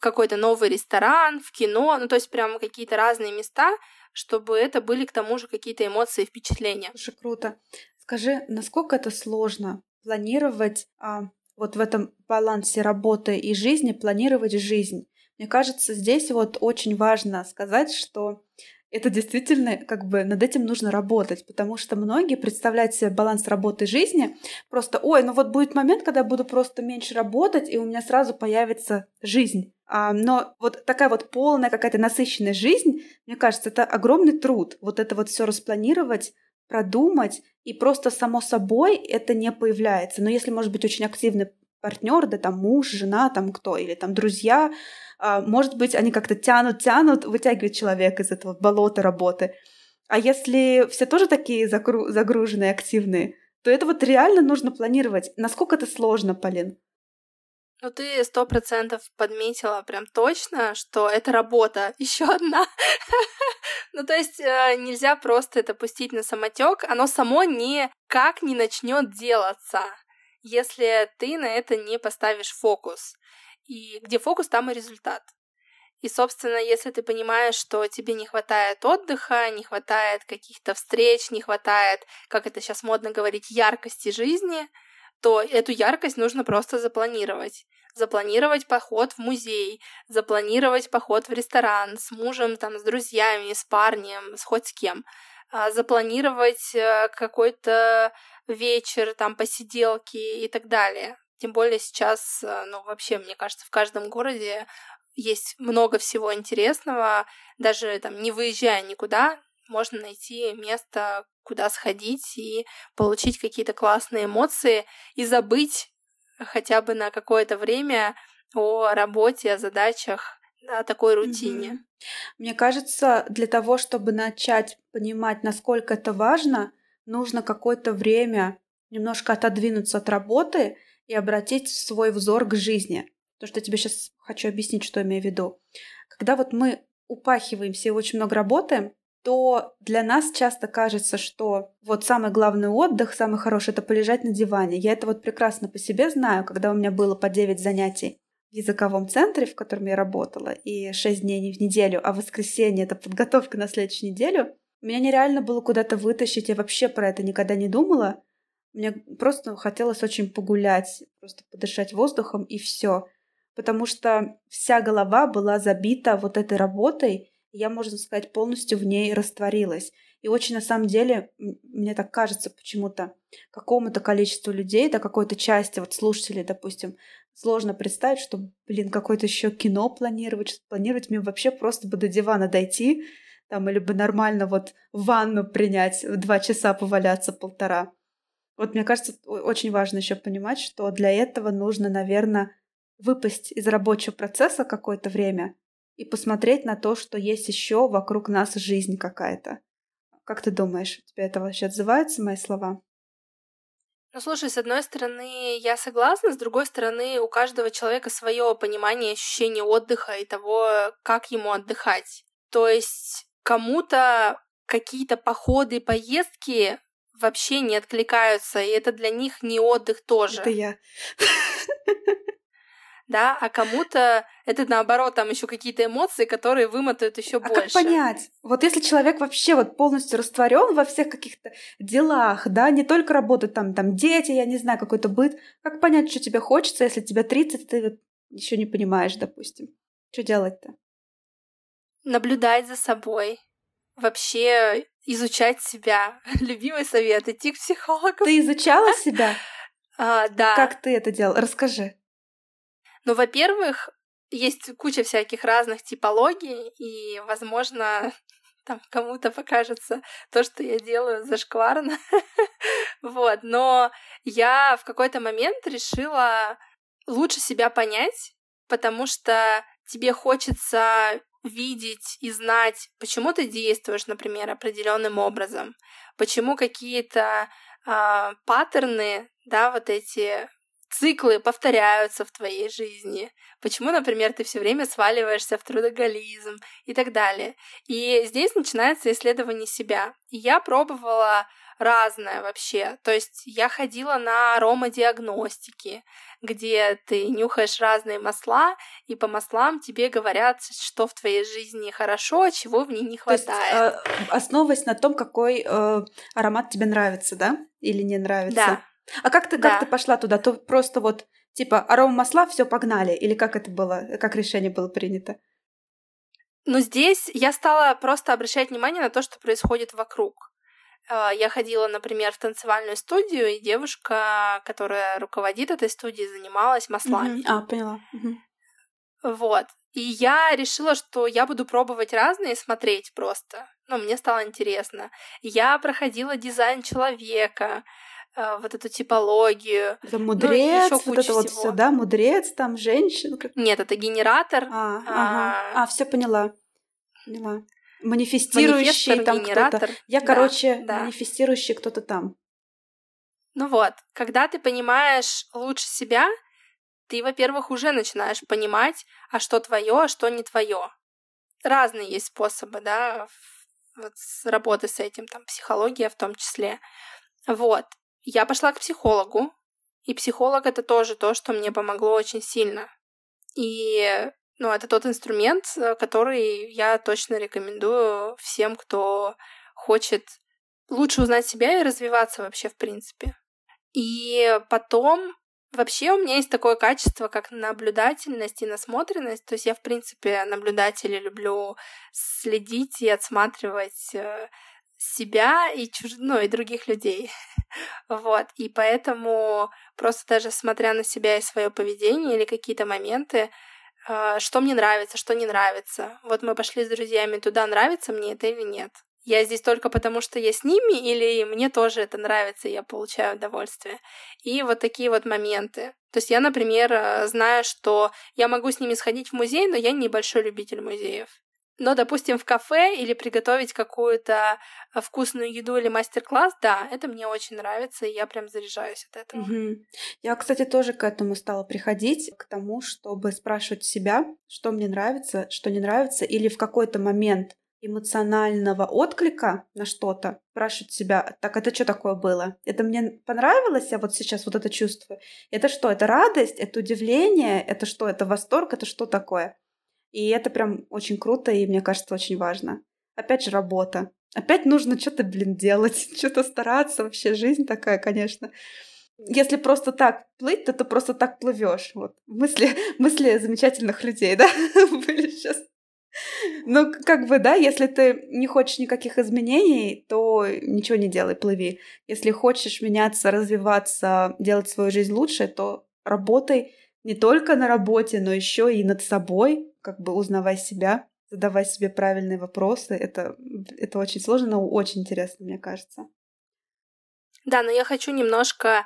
Speaker 2: какой-то новый ресторан, в кино, ну то есть прямо какие-то разные места, чтобы это были к тому же какие-то эмоции и впечатления.
Speaker 1: Слушай, круто. Скажи, насколько это сложно планировать а, вот в этом балансе работы и жизни планировать жизнь. Мне кажется, здесь вот очень важно сказать, что это действительно как бы над этим нужно работать, потому что многие представляют себе баланс работы и жизни просто, ой, ну вот будет момент, когда я буду просто меньше работать, и у меня сразу появится жизнь. А, но вот такая вот полная какая-то насыщенная жизнь, мне кажется, это огромный труд. Вот это вот все распланировать, продумать, и просто само собой это не появляется. Но если, может быть, очень активный партнер, да, там муж, жена, там кто, или там друзья, а, может быть, они как-то тянут, тянут, вытягивают человека из этого болота работы. А если все тоже такие загру- загруженные, активные, то это вот реально нужно планировать. Насколько это сложно, Полин?
Speaker 2: Ну, ты сто процентов подметила прям точно, что это работа. Еще одна. ну, то есть э, нельзя просто это пустить на самотек. Оно само никак не начнет делаться, если ты на это не поставишь фокус. И где фокус, там и результат. И, собственно, если ты понимаешь, что тебе не хватает отдыха, не хватает каких-то встреч, не хватает, как это сейчас модно говорить, яркости жизни, то эту яркость нужно просто запланировать. Запланировать поход в музей, запланировать поход в ресторан с мужем, там, с друзьями, с парнем, с хоть с кем. А, запланировать э, какой-то вечер, там, посиделки и так далее. Тем более сейчас, э, ну, вообще, мне кажется, в каждом городе есть много всего интересного. Даже там не выезжая никуда, можно найти место, куда сходить и получить какие-то классные эмоции и забыть хотя бы на какое-то время о работе, о задачах, о такой рутине. Mm-hmm.
Speaker 1: Мне кажется, для того, чтобы начать понимать, насколько это важно, нужно какое-то время немножко отодвинуться от работы и обратить свой взор к жизни. То, что я тебе сейчас хочу объяснить, что имею в виду. Когда вот мы упахиваемся и очень много работаем, то для нас часто кажется, что вот самый главный отдых, самый хороший, это полежать на диване. Я это вот прекрасно по себе знаю, когда у меня было по 9 занятий в языковом центре, в котором я работала, и 6 дней в неделю, а воскресенье — это подготовка на следующую неделю, меня нереально было куда-то вытащить, я вообще про это никогда не думала. Мне просто хотелось очень погулять, просто подышать воздухом и все, потому что вся голова была забита вот этой работой, я, можно сказать, полностью в ней растворилась. И очень на самом деле, мне так кажется почему-то, какому-то количеству людей, да какой-то части, вот слушателей, допустим, сложно представить, что, блин, какое-то еще кино планировать, что планировать мне вообще просто бы до дивана дойти, там, или бы нормально вот ванну принять, два часа поваляться полтора. Вот мне кажется, очень важно еще понимать, что для этого нужно, наверное, выпасть из рабочего процесса какое-то время, и посмотреть на то, что есть еще вокруг нас жизнь какая-то. Как ты думаешь, у тебя это вообще отзываются мои слова?
Speaker 2: Ну, слушай, с одной стороны, я согласна, с другой стороны, у каждого человека свое понимание, ощущение отдыха и того, как ему отдыхать. То есть кому-то какие-то походы, поездки вообще не откликаются, и это для них не отдых тоже.
Speaker 1: Это я.
Speaker 2: да, а кому-то это наоборот, там еще какие-то эмоции, которые вымотают еще а больше.
Speaker 1: Как понять? Вот если человек вообще вот полностью растворен во всех каких-то делах, да, не только работают там, там дети, я не знаю, какой-то быт, как понять, что тебе хочется, если тебе 30, ты вот еще не понимаешь, допустим. Что делать-то?
Speaker 2: Наблюдать за собой. Вообще изучать себя. Любимый совет — идти к психологу.
Speaker 1: Ты изучала себя?
Speaker 2: А, да.
Speaker 1: Как ты это делал? Расскажи.
Speaker 2: Ну, во-первых, есть куча всяких разных типологий, и, возможно, там кому-то покажется то, что я делаю зашкварно. вот, но я в какой-то момент решила лучше себя понять, потому что тебе хочется видеть и знать, почему ты действуешь, например, определенным образом, почему какие-то э, паттерны, да, вот эти циклы повторяются в твоей жизни, почему, например, ты все время сваливаешься в трудоголизм и так далее. И здесь начинается исследование себя. И я пробовала разное вообще. То есть я ходила на аромадиагностики, где ты нюхаешь разные масла, и по маслам тебе говорят, что в твоей жизни хорошо, а чего в ней не хватает.
Speaker 1: То есть, э, основываясь на том, какой э, аромат тебе нравится, да? Или не нравится?
Speaker 2: Да.
Speaker 1: А как ты, да. как ты пошла туда? То просто вот типа арома масла, все погнали? Или как это было, как решение было принято?
Speaker 2: Ну, здесь я стала просто обращать внимание на то, что происходит вокруг. А, я ходила, например, в танцевальную студию, и девушка, которая руководит этой студией, занималась маслами.
Speaker 1: Uh-huh. А, поняла.
Speaker 2: Uh-huh. Вот. И я решила, что я буду пробовать разные, смотреть просто. Ну, мне стало интересно. Я проходила дизайн человека, вот эту типологию.
Speaker 1: Это ну, мудрец, ну, вот это всего. вот все, да, мудрец, там женщина.
Speaker 2: Нет, это генератор.
Speaker 1: А, ага. а, а все поняла, поняла. Манифестирующий там кто-то. Я, да, короче, да. манифестирующий кто-то там.
Speaker 2: Ну вот, когда ты понимаешь лучше себя, ты, во-первых, уже начинаешь понимать, а что твое, а что не твое. Разные есть способы, да, вот работы с этим, там, психология в том числе. Вот. Я пошла к психологу, и психолог это тоже то, что мне помогло очень сильно. И ну, это тот инструмент, э, который я точно рекомендую всем, кто хочет лучше узнать себя и развиваться вообще в принципе. И потом Вообще у меня есть такое качество, как наблюдательность и насмотренность. То есть я, в принципе, наблюдатель и люблю следить и отсматривать э, себя и чуж... ну, и других людей. вот. И поэтому просто даже смотря на себя и свое поведение или какие-то моменты, э, что мне нравится, что не нравится. Вот мы пошли с друзьями туда, нравится мне это или нет я здесь только потому, что я с ними, или мне тоже это нравится, и я получаю удовольствие. И вот такие вот моменты. То есть я, например, э, знаю, что я могу с ними сходить в музей, но я небольшой любитель музеев. Но, допустим, в кафе или приготовить какую-то э, вкусную еду или мастер-класс, да, это мне очень нравится, и я прям заряжаюсь от этого.
Speaker 1: Угу. Я, кстати, тоже к этому стала приходить, к тому, чтобы спрашивать себя, что мне нравится, что не нравится, или в какой-то момент эмоционального отклика на что-то, спрашивать себя, так это что такое было? Это мне понравилось, я вот сейчас вот это чувствую. Это что? Это радость? Это удивление? Это что? Это восторг? Это что такое? И это прям очень круто и, мне кажется, очень важно. Опять же, работа. Опять нужно что-то, блин, делать, что-то стараться. Вообще жизнь такая, конечно. Если просто так плыть, то ты просто так плывешь. Вот мысли, мысли замечательных людей, да, были сейчас. Ну, как бы, да, если ты не хочешь никаких изменений, то ничего не делай, плыви. Если хочешь меняться, развиваться, делать свою жизнь лучше, то работай не только на работе, но еще и над собой, как бы узнавай себя, задавай себе правильные вопросы. Это, это очень сложно, но очень интересно, мне кажется.
Speaker 2: Да, но я хочу немножко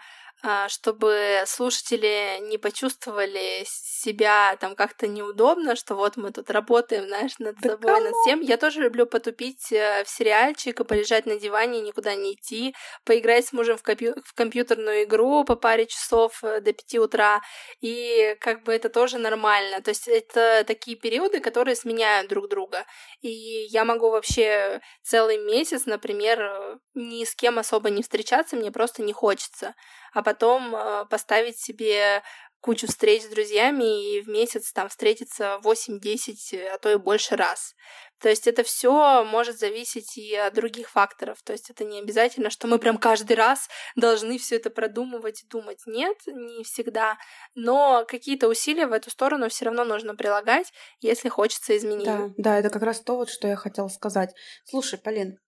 Speaker 2: чтобы слушатели не почувствовали себя там как-то неудобно, что вот мы тут работаем, знаешь, над да собой, кому? над всем. Я тоже люблю потупить э, в сериальчик и полежать на диване, никуда не идти, поиграть с мужем в, компью- в компьютерную игру по паре часов э, до пяти утра, и как бы это тоже нормально. То есть это такие периоды, которые сменяют друг друга. И я могу вообще целый месяц, например, ни с кем особо не встречаться, мне просто не хочется а потом э, поставить себе кучу встреч с друзьями и в месяц там встретиться 8-10, а то и больше раз. То есть это все может зависеть и от других факторов. То есть это не обязательно, что мы прям каждый раз должны все это продумывать и думать. Нет, не всегда. Но какие-то усилия в эту сторону все равно нужно прилагать, если хочется изменить.
Speaker 1: Да, да, это как раз то, вот, что я хотела сказать. Слушай, Полин,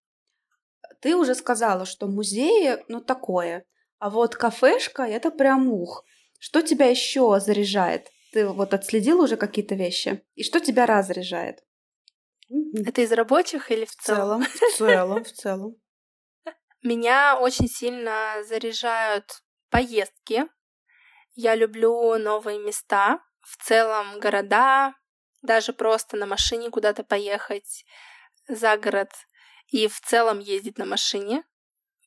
Speaker 1: ты уже сказала, что музеи, ну, такое. А вот кафешка — это прям ух. Что тебя еще заряжает? Ты вот отследил уже какие-то вещи? И что тебя разряжает?
Speaker 2: Это из рабочих или в целом?
Speaker 1: В целом, в целом.
Speaker 2: Меня очень сильно заряжают поездки. Я люблю новые места, в целом города, даже просто на машине куда-то поехать за город и в целом ездить на машине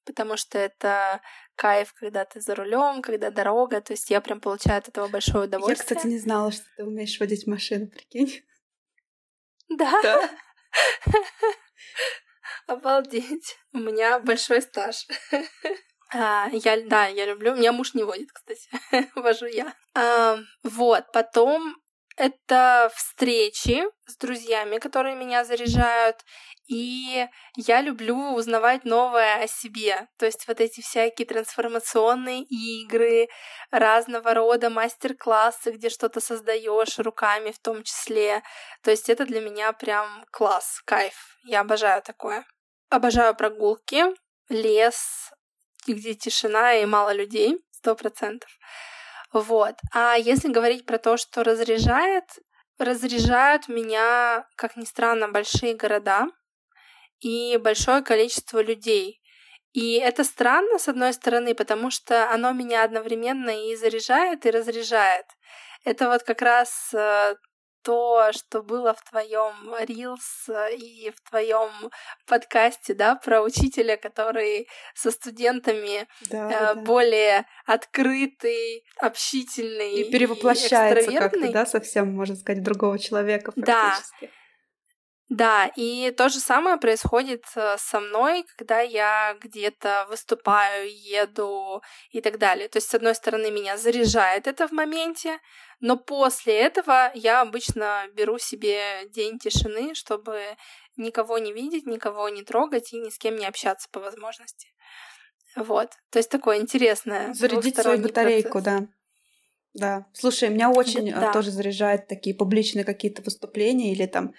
Speaker 2: потому что это кайф, когда ты за рулем, когда дорога, то есть я прям получаю от этого большое удовольствие.
Speaker 1: Я, кстати, не знала, что ты умеешь водить машину, прикинь.
Speaker 2: Да. да. Обалдеть. У меня большой стаж. А, я, да, я люблю. Меня муж не водит, кстати. Вожу я. А, вот. Потом это встречи с друзьями, которые меня заряжают, и я люблю узнавать новое о себе. То есть вот эти всякие трансформационные игры, разного рода мастер-классы, где что-то создаешь руками в том числе. То есть это для меня прям класс, кайф. Я обожаю такое. Обожаю прогулки, лес, где тишина и мало людей, сто процентов. Вот. А если говорить про то, что разряжает, разряжают меня, как ни странно, большие города и большое количество людей. И это странно, с одной стороны, потому что оно меня одновременно и заряжает, и разряжает. Это вот как раз э, то, что было в твоем Reels и в твоем подкасте, да, про учителя, который со студентами
Speaker 1: да,
Speaker 2: э,
Speaker 1: да.
Speaker 2: более открытый, общительный
Speaker 1: и перевоплощается
Speaker 2: и
Speaker 1: как-то, да, совсем, можно сказать, другого человека практически.
Speaker 2: Да. Да, и то же самое происходит э, со мной, когда я где-то выступаю, еду и так далее. То есть, с одной стороны, меня заряжает это в моменте, но после этого я обычно беру себе день тишины, чтобы никого не видеть, никого не трогать и ни с кем не общаться по возможности. Вот. То есть такое интересное.
Speaker 1: Зарядить свою батарейку, процесс. да. Да. Слушай, меня очень э,
Speaker 2: да.
Speaker 1: тоже заряжают такие публичные какие-то выступления или там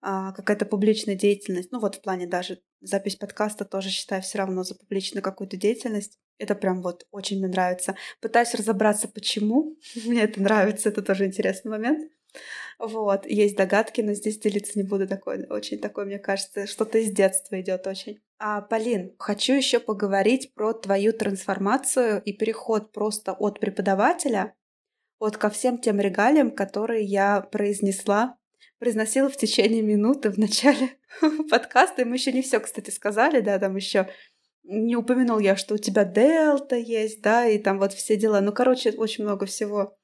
Speaker 1: какая-то публичная деятельность. Ну вот в плане даже запись подкаста тоже считаю все равно за публичную какую-то деятельность. Это прям вот очень мне нравится. Пытаюсь разобраться, почему. мне это нравится, это тоже интересный момент. Вот, есть догадки, но здесь делиться не буду. Такой, очень такой, мне кажется, что-то из детства идет очень. А, Полин, хочу еще поговорить про твою трансформацию и переход просто от преподавателя вот ко всем тем регалиям, которые я произнесла произносила в течение минуты в начале подкаста. И мы еще не все, кстати, сказали, да, там еще не упомянул я, что у тебя дельта есть, да, и там вот все дела. Ну, короче, очень много всего.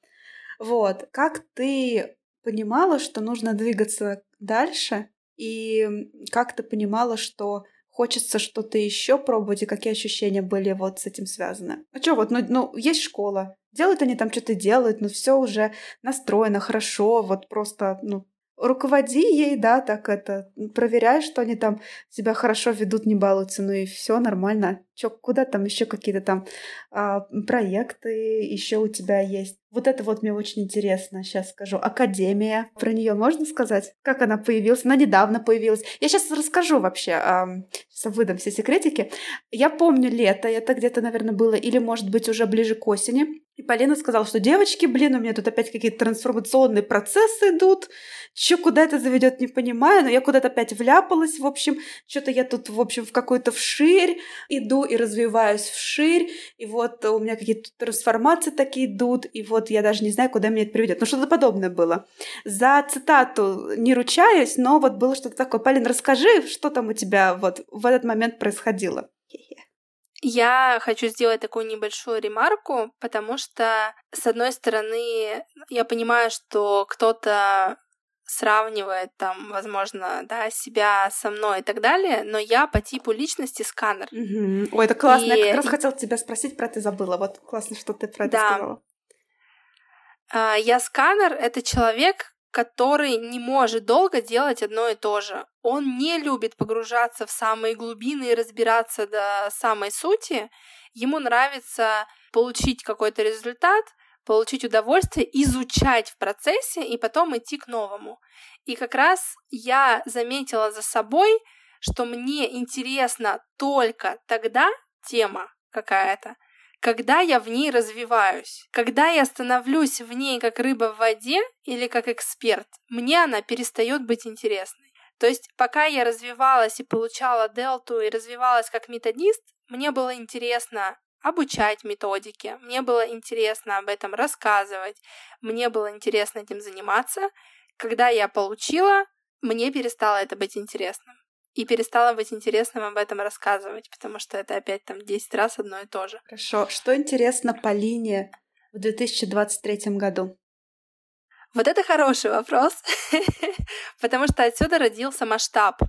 Speaker 1: Вот. Как ты понимала, что нужно двигаться дальше, и как ты понимала, что хочется что-то еще пробовать, и какие ощущения были вот с этим связаны? Ну что, вот, ну, ну есть школа, делают они там что-то делают, но все уже настроено хорошо, вот просто, ну, руководи ей, да, так это, проверяй, что они там себя хорошо ведут, не балуются, ну и все нормально. Чё, куда там еще какие-то там а, проекты еще у тебя есть? Вот это вот мне очень интересно, сейчас скажу. Академия, про нее можно сказать? Как она появилась? Она недавно появилась. Я сейчас расскажу вообще, а, выдам все секретики. Я помню лето, это где-то, наверное, было, или, может быть, уже ближе к осени. И Полина сказала, что девочки, блин, у меня тут опять какие-то трансформационные процессы идут. Че, куда это заведет, не понимаю, но я куда-то опять вляпалась, в общем, что-то я тут, в общем, в какой-то вширь иду и развиваюсь вширь, и вот у меня какие-то трансформации такие идут, и вот я даже не знаю, куда меня это приведет. Ну, что-то подобное было. За цитату не ручаюсь, но вот было что-то такое. Полин, расскажи, что там у тебя вот в этот момент происходило.
Speaker 2: Я хочу сделать такую небольшую ремарку, потому что, с одной стороны, я понимаю, что кто-то сравнивает там, возможно, да, себя со мной и так далее, но я по типу личности сканер.
Speaker 1: Угу. Ой, это классно. И... Я как раз хотела тебя спросить про это, забыла. Вот классно, что ты про это да. сказала.
Speaker 2: А, я сканер — это человек, который не может долго делать одно и то же. Он не любит погружаться в самые глубины и разбираться до самой сути. Ему нравится получить какой-то результат, получить удовольствие, изучать в процессе и потом идти к новому. И как раз я заметила за собой, что мне интересна только тогда тема какая-то, когда я в ней развиваюсь, когда я становлюсь в ней как рыба в воде или как эксперт, мне она перестает быть интересной. То есть, пока я развивалась и получала дельту и развивалась как методист, мне было интересно обучать методике, мне было интересно об этом рассказывать, мне было интересно этим заниматься. Когда я получила, мне перестало это быть интересным и перестала быть интересным об этом рассказывать, потому что это опять там 10 раз одно и то же.
Speaker 1: Хорошо. Что интересно по линии в 2023 году?
Speaker 2: Вот это хороший вопрос, потому что отсюда родился масштаб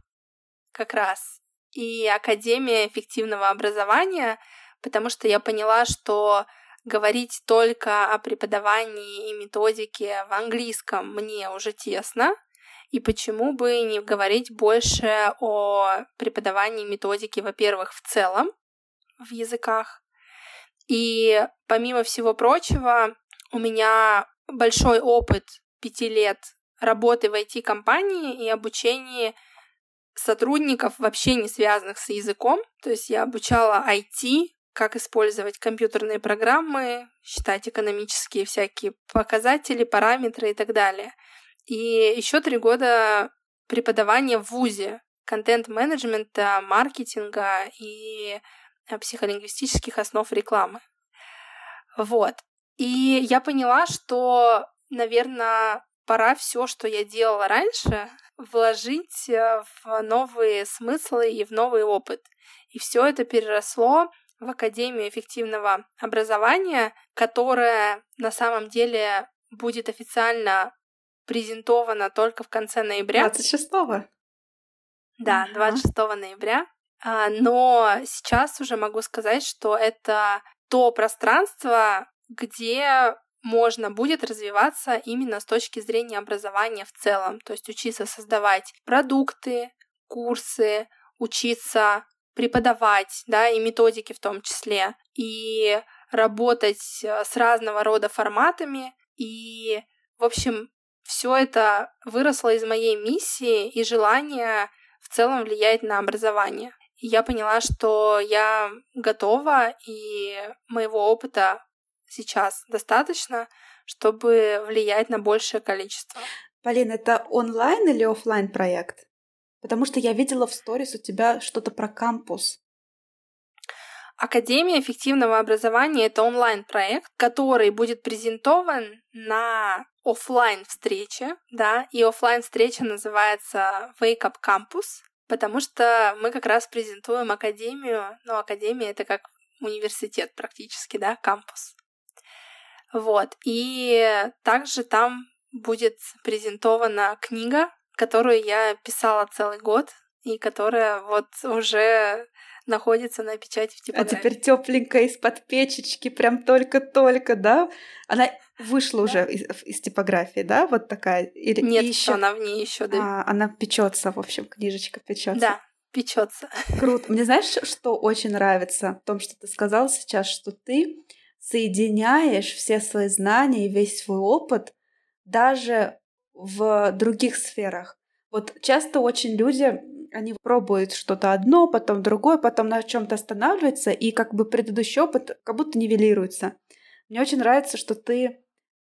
Speaker 2: как раз и Академия эффективного образования, потому что я поняла, что говорить только о преподавании и методике в английском мне уже тесно, и почему бы не говорить больше о преподавании методики, во-первых, в целом в языках. И помимо всего прочего, у меня большой опыт пяти лет работы в IT-компании и обучения сотрудников, вообще не связанных с языком. То есть я обучала IT, как использовать компьютерные программы, считать экономические всякие показатели, параметры и так далее. И еще три года преподавания в ВУЗе, контент-менеджмента, маркетинга и э, психолингвистических основ рекламы. Вот. И я поняла, что, наверное, пора все, что я делала раньше, вложить э, в новые смыслы и в новый опыт. И все это переросло в Академию эффективного образования, которая на самом деле будет официально презентована только в конце ноября.
Speaker 1: 26-го?
Speaker 2: Да, 26 ноября. А, но сейчас уже могу сказать, что это то пространство, где можно будет развиваться именно с точки зрения образования в целом, то есть учиться создавать продукты, курсы, учиться преподавать, да, и методики в том числе, и работать э, с разного рода форматами, и, в общем, все это выросло из моей миссии и желания в целом влиять на образование. Я поняла, что я готова, и моего опыта сейчас достаточно, чтобы влиять на большее количество.
Speaker 1: Полин, это онлайн или офлайн проект? Потому что я видела в сторис у тебя что-то про кампус.
Speaker 2: Академия эффективного образования — это онлайн-проект, который будет презентован на офлайн встрече, да, и офлайн встреча называется Wake Up Campus, потому что мы как раз презентуем академию, ну, академия — это как университет практически, да, кампус. Вот, и также там будет презентована книга, которую я писала целый год, и которая вот уже находится на печати в типографии.
Speaker 1: А теперь тепленькая из-под печечки, прям только-только, да? Она вышла да. уже из, из типографии, да? Вот такая.
Speaker 2: Или Нет, еще она в ней еще, да.
Speaker 1: А, она печется, в общем, книжечка печется.
Speaker 2: Да, печется.
Speaker 1: Круто. Мне знаешь, что очень нравится в том, что ты сказал сейчас, что ты соединяешь все свои знания и весь свой опыт даже в других сферах. Вот часто очень люди, они пробуют что-то одно, потом другое, потом на чем-то останавливаются, и как бы предыдущий опыт как будто нивелируется. Мне очень нравится, что ты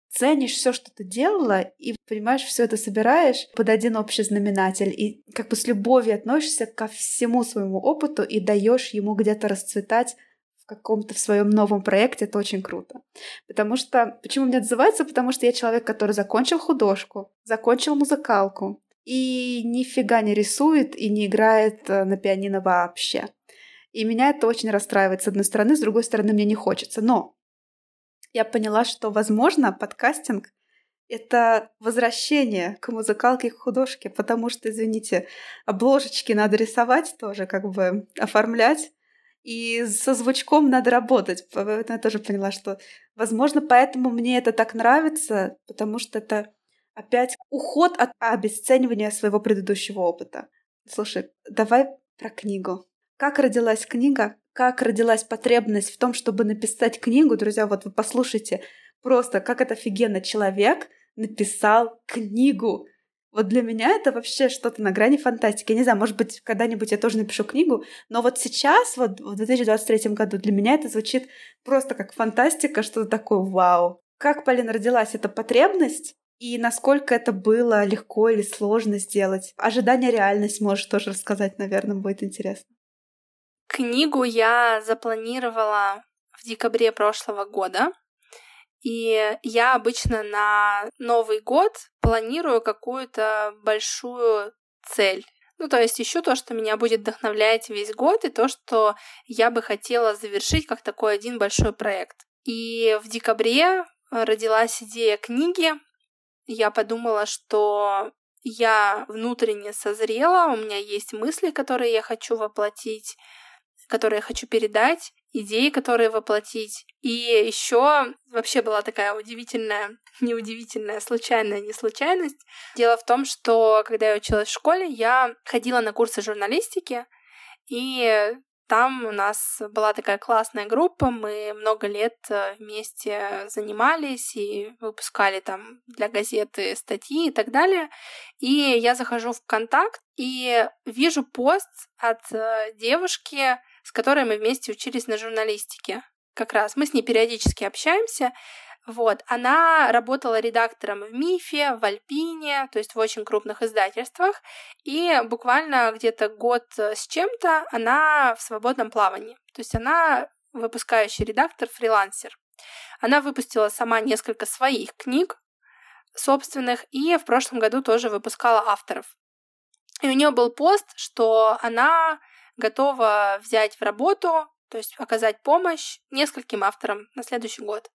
Speaker 1: ценишь все, что ты делала, и понимаешь, все это собираешь под один общий знаменатель, и как бы с любовью относишься ко всему своему опыту и даешь ему где-то расцветать каком-то в своем новом проекте, это очень круто. Потому что, почему мне отзывается? Потому что я человек, который закончил художку, закончил музыкалку и нифига не рисует и не играет э, на пианино вообще. И меня это очень расстраивает, с одной стороны, с другой стороны, мне не хочется. Но я поняла, что, возможно, подкастинг — это возвращение к музыкалке и к художке, потому что, извините, обложечки надо рисовать тоже, как бы оформлять, и со звучком надо работать. Я тоже поняла, что, возможно, поэтому мне это так нравится, потому что это опять уход от обесценивания своего предыдущего опыта. Слушай, давай про книгу. Как родилась книга? Как родилась потребность в том, чтобы написать книгу? Друзья, вот вы послушайте просто, как это офигенно. Человек написал книгу. Вот для меня это вообще что-то на грани фантастики. Я не знаю, может быть, когда-нибудь я тоже напишу книгу, но вот сейчас, вот в 2023 году, для меня это звучит просто как фантастика, что-то такое вау. Как, Полина, родилась эта потребность? И насколько это было легко или сложно сделать? Ожидание реальность можешь тоже рассказать, наверное, будет интересно.
Speaker 2: Книгу я запланировала в декабре прошлого года. И я обычно на Новый год планирую какую-то большую цель. Ну, то есть ищу то, что меня будет вдохновлять весь год, и то, что я бы хотела завершить как такой один большой проект. И в декабре родилась идея книги. Я подумала, что я внутренне созрела, у меня есть мысли, которые я хочу воплотить, которые я хочу передать, идеи, которые воплотить. И еще вообще была такая удивительная, неудивительная, случайная не случайность. Дело в том, что когда я училась в школе, я ходила на курсы журналистики, и там у нас была такая классная группа, мы много лет э, вместе занимались и выпускали там для газеты статьи и так далее. И я захожу в контакт и вижу пост от э, девушки, с которой мы вместе учились на журналистике. Как раз мы с ней периодически общаемся. Вот, она работала редактором в Мифе, в Альпине, то есть в очень крупных издательствах, и буквально где-то год с чем-то она в свободном плавании. То есть она выпускающий редактор, фрилансер. Она выпустила сама несколько своих книг, собственных, и в прошлом году тоже выпускала авторов. И у нее был пост, что она готова взять в работу, то есть оказать помощь нескольким авторам на следующий год.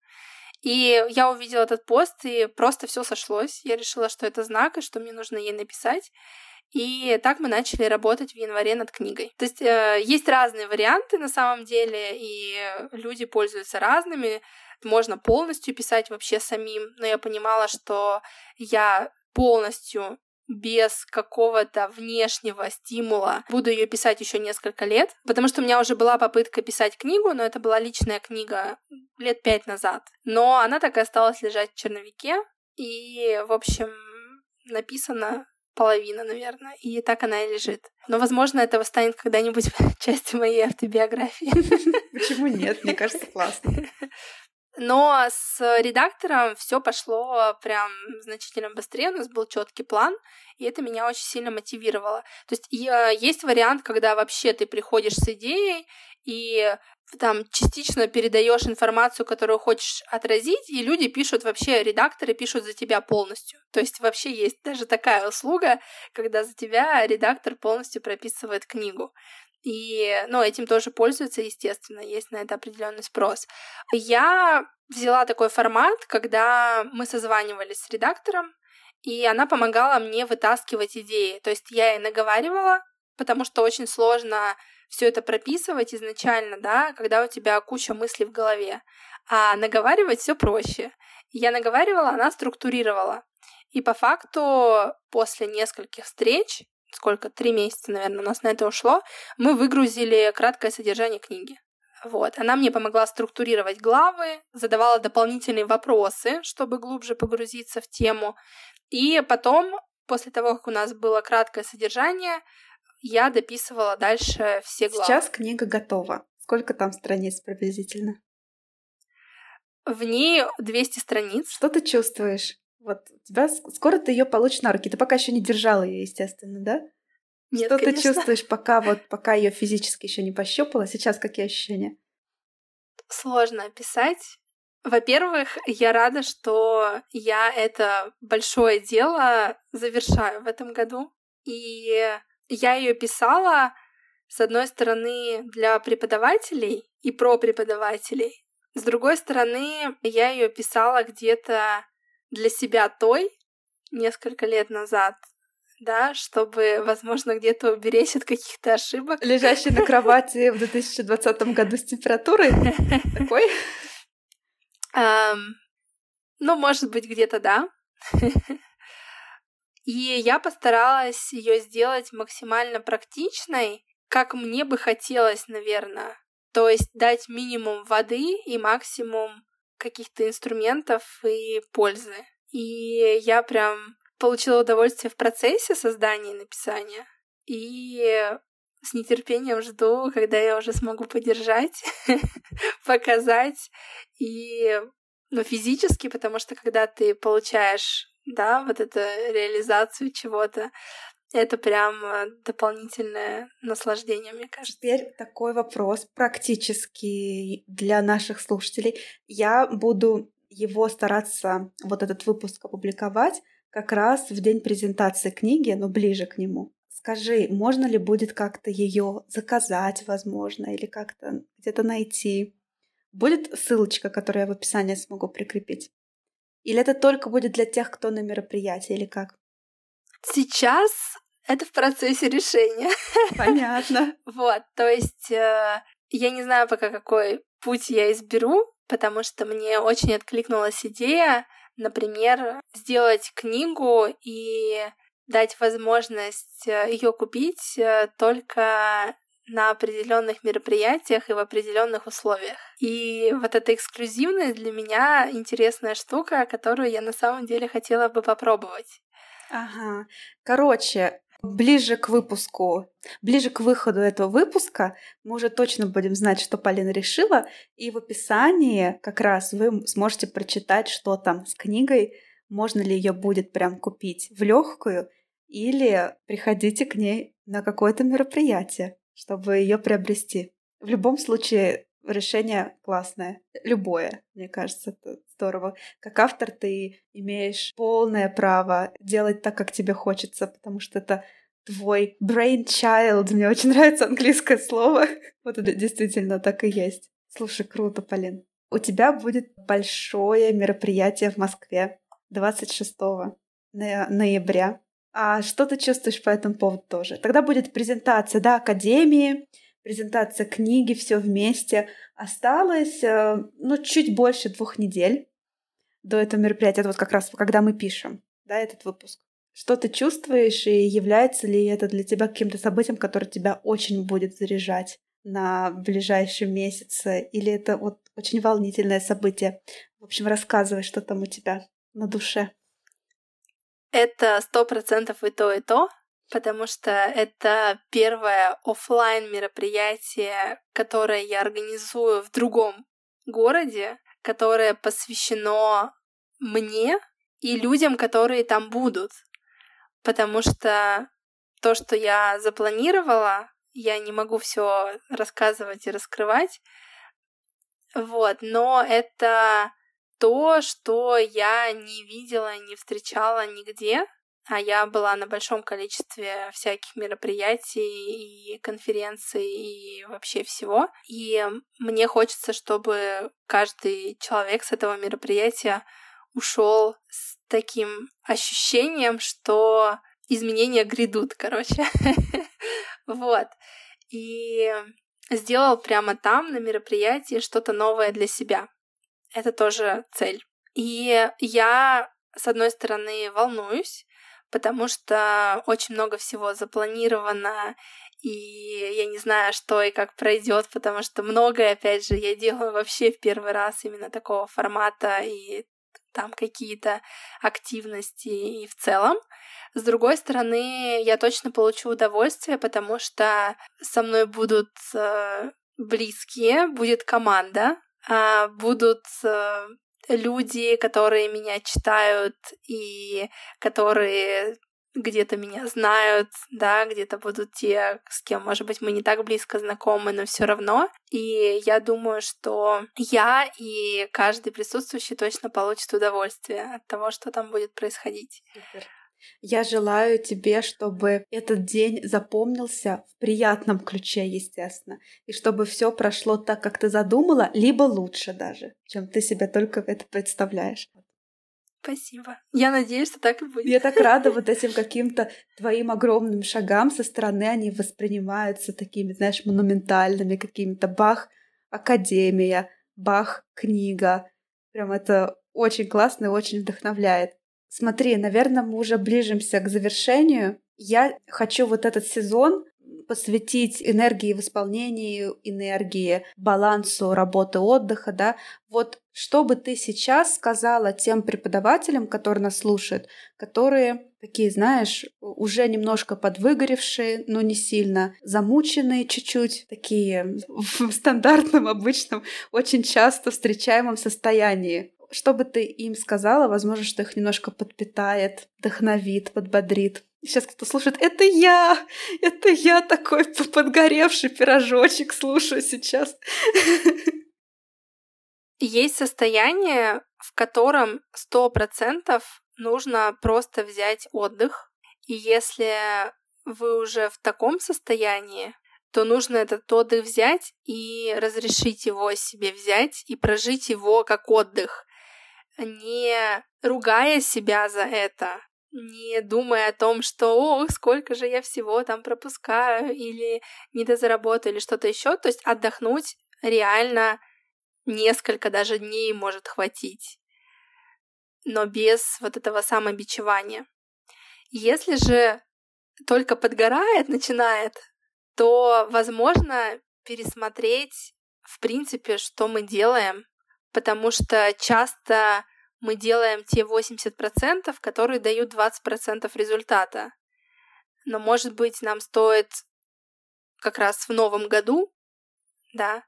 Speaker 2: И я увидела этот пост, и просто все сошлось. Я решила, что это знак, и что мне нужно ей написать. И так мы начали работать в январе над книгой. То есть э, есть разные варианты на самом деле, и люди пользуются разными. Можно полностью писать вообще самим, но я понимала, что я полностью без какого-то внешнего стимула буду ее писать еще несколько лет, потому что у меня уже была попытка писать книгу, но это была личная книга лет пять назад. Но она так и осталась лежать в черновике, и, в общем, написано половина, наверное, и так она и лежит. Но, возможно, этого станет когда-нибудь частью моей автобиографии.
Speaker 1: Почему нет? Мне кажется, классно.
Speaker 2: Но с редактором все пошло прям значительно быстрее, у нас был четкий план, и это меня очень сильно мотивировало. То есть э, есть вариант, когда вообще ты приходишь с идеей и там частично передаешь информацию, которую хочешь отразить, и люди пишут вообще, редакторы пишут за тебя полностью. То есть вообще есть даже такая услуга, когда за тебя редактор полностью прописывает книгу. И, ну, этим тоже пользуются, естественно, есть на это определенный спрос. Я взяла такой формат, когда мы созванивались с редактором, и она помогала мне вытаскивать идеи. То есть я ей наговаривала, потому что очень сложно все это прописывать изначально, да, когда у тебя куча мыслей в голове. А наговаривать все проще. Я наговаривала, она структурировала. И по факту после нескольких встреч сколько, три месяца, наверное, у нас на это ушло, мы выгрузили краткое содержание книги. Вот. Она мне помогла структурировать главы, задавала дополнительные вопросы, чтобы глубже погрузиться в тему. И потом, после того, как у нас было краткое содержание, я дописывала дальше все главы.
Speaker 1: Сейчас книга готова. Сколько там страниц приблизительно?
Speaker 2: В ней 200 страниц.
Speaker 1: Что ты чувствуешь? Вот у тебя скоро ты ее получишь на руки. Ты пока еще не держала ее, естественно, да?
Speaker 2: Нет,
Speaker 1: Что
Speaker 2: конечно.
Speaker 1: ты чувствуешь, пока вот пока ее физически еще не пощупала? Сейчас какие ощущения?
Speaker 2: Сложно описать. Во-первых, я рада, что я это большое дело завершаю в этом году. И я ее писала, с одной стороны, для преподавателей и про преподавателей. С другой стороны, я ее писала где-то для себя той несколько лет назад, да, чтобы, возможно, где-то уберечь от каких-то ошибок.
Speaker 1: Лежащий на кровати в 2020 году с температурой такой?
Speaker 2: Ну, может быть, где-то да. И я постаралась ее сделать максимально практичной, как мне бы хотелось, наверное. То есть дать минимум воды и максимум каких-то инструментов и пользы. И я прям получила удовольствие в процессе создания и написания. И с нетерпением жду, когда я уже смогу поддержать, показать и ну, физически, потому что когда ты получаешь, да, вот эту реализацию чего-то, это прям э, дополнительное наслаждение, мне кажется.
Speaker 1: Теперь такой вопрос практически для наших слушателей. Я буду его стараться, вот этот выпуск опубликовать как раз в день презентации книги, но ближе к нему. Скажи, можно ли будет как-то ее заказать, возможно, или как-то где-то найти? Будет ссылочка, которую я в описании смогу прикрепить? Или это только будет для тех, кто на мероприятии, или как?
Speaker 2: Сейчас это в процессе решения.
Speaker 1: Понятно.
Speaker 2: Вот, то есть э, я не знаю пока, какой путь я изберу, потому что мне очень откликнулась идея, например, сделать книгу и дать возможность э, ее купить э, только на определенных мероприятиях и в определенных условиях. И вот эта эксклюзивность для меня интересная штука, которую я на самом деле хотела бы попробовать.
Speaker 1: Ага. Короче, ближе к выпуску, ближе к выходу этого выпуска мы уже точно будем знать, что Полина решила, и в описании как раз вы сможете прочитать, что там с книгой, можно ли ее будет прям купить в легкую, или приходите к ней на какое-то мероприятие, чтобы ее приобрести. В любом случае, решение классное. Любое, мне кажется, это здорово. Как автор ты имеешь полное право делать так, как тебе хочется, потому что это твой brain child. Мне очень нравится английское слово. Вот это действительно так и есть. Слушай, круто, Полин. У тебя будет большое мероприятие в Москве 26 ноября. А что ты чувствуешь по этому поводу тоже? Тогда будет презентация, да, Академии, презентация книги, все вместе. Осталось, э, ну, чуть больше двух недель до этого мероприятия. Это вот как раз когда мы пишем, да, этот выпуск. Что ты чувствуешь и является ли это для тебя каким-то событием, которое тебя очень будет заряжать на ближайшие месяцы? Или это вот очень волнительное событие? В общем, рассказывай, что там у тебя на душе.
Speaker 2: Это сто процентов и то, и то, потому что это первое офлайн мероприятие, которое я организую в другом городе, которое посвящено мне и людям, которые там будут. Потому что то, что я запланировала, я не могу все рассказывать и раскрывать. Вот, но это то, что я не видела, не встречала нигде, а я была на большом количестве всяких мероприятий и конференций и вообще всего. И мне хочется, чтобы каждый человек с этого мероприятия ушел с таким ощущением, что изменения грядут, короче. Вот. И сделал прямо там, на мероприятии, что-то новое для себя. Это тоже цель. И я, с одной стороны, волнуюсь, потому что очень много всего запланировано, и я не знаю, что и как пройдет, потому что многое, опять же, я делаю вообще в первый раз именно такого формата, и там какие-то активности и в целом. С другой стороны, я точно получу удовольствие, потому что со мной будут э, близкие, будет команда, э, будут э, люди, которые меня читают и которые где-то меня знают, да, где-то будут те, с кем, может быть, мы не так близко знакомы, но все равно. И я думаю, что я и каждый присутствующий точно получит удовольствие от того, что там будет происходить. Супер.
Speaker 1: Я желаю тебе, чтобы этот день запомнился в приятном ключе, естественно, и чтобы все прошло так, как ты задумала, либо лучше даже, чем ты себе только это представляешь.
Speaker 2: Спасибо. Я надеюсь, что так и будет.
Speaker 1: Я так рада вот этим каким-то твоим огромным шагам со стороны. Они воспринимаются такими, знаешь, монументальными какими-то. Бах, академия, бах, книга. Прям это очень классно и очень вдохновляет. Смотри, наверное, мы уже ближимся к завершению. Я хочу вот этот сезон посвятить энергии в исполнении, энергии балансу работы, отдыха, да. Вот что бы ты сейчас сказала тем преподавателям, которые нас слушают, которые такие, знаешь, уже немножко подвыгоревшие, но не сильно, замученные чуть-чуть, такие в стандартном, обычном, очень часто встречаемом состоянии. Что бы ты им сказала, возможно, что их немножко подпитает, вдохновит, подбодрит. Сейчас кто-то слушает, это я, это я такой подгоревший пирожочек слушаю сейчас.
Speaker 2: Есть состояние, в котором сто процентов нужно просто взять отдых. И если вы уже в таком состоянии, то нужно этот отдых взять и разрешить его себе взять и прожить его как отдых, не ругая себя за это, не думая о том, что ох, сколько же я всего там пропускаю или недозаработаю или что-то еще. То есть отдохнуть реально несколько даже дней может хватить, но без вот этого самобичевания. Если же только подгорает, начинает, то, возможно, пересмотреть, в принципе, что мы делаем, потому что часто мы делаем те 80%, которые дают 20% результата. Но, может быть, нам стоит как раз в новом году, да,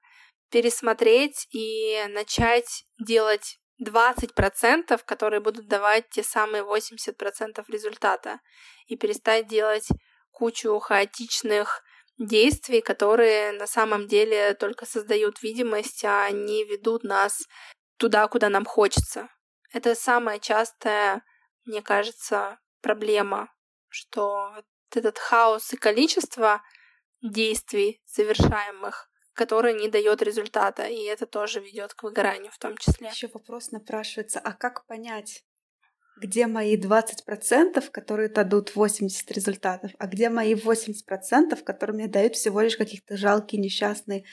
Speaker 2: пересмотреть и начать делать 20%, которые будут давать те самые 80% результата, и перестать делать кучу хаотичных, действий, которые на самом деле только создают видимость, а не ведут нас туда, куда нам хочется. Это самая частая, мне кажется, проблема, что этот хаос и количество действий совершаемых который не дает результата, и это тоже ведет к выгоранию в том числе.
Speaker 1: Еще вопрос напрашивается, а как понять, где мои 20%, которые дадут 80 результатов, а где мои 80%, которые мне дают всего лишь каких-то жалкие, несчастные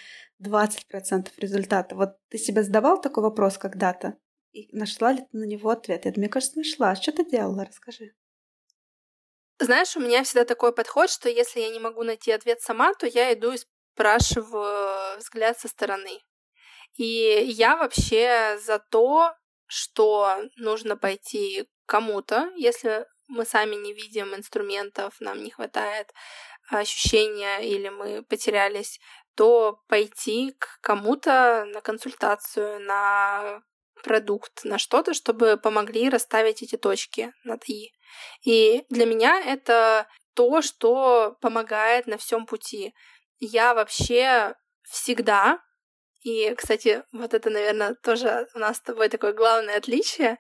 Speaker 1: 20% результата. Вот ты себе задавал такой вопрос когда-то? И нашла ли ты на него ответ? Я, мне кажется, нашла. Что ты делала? Расскажи.
Speaker 2: Знаешь, у меня всегда такой подход, что если я не могу найти ответ сама, то я иду и спрашиваю взгляд со стороны. И я вообще за то, что нужно пойти кому-то, если мы сами не видим инструментов, нам не хватает ощущения или мы потерялись, то пойти к кому-то на консультацию, на продукт, на что-то, чтобы помогли расставить эти точки над «и». И для меня это то, что помогает на всем пути. Я вообще всегда, и, кстати, вот это, наверное, тоже у нас с тобой такое главное отличие,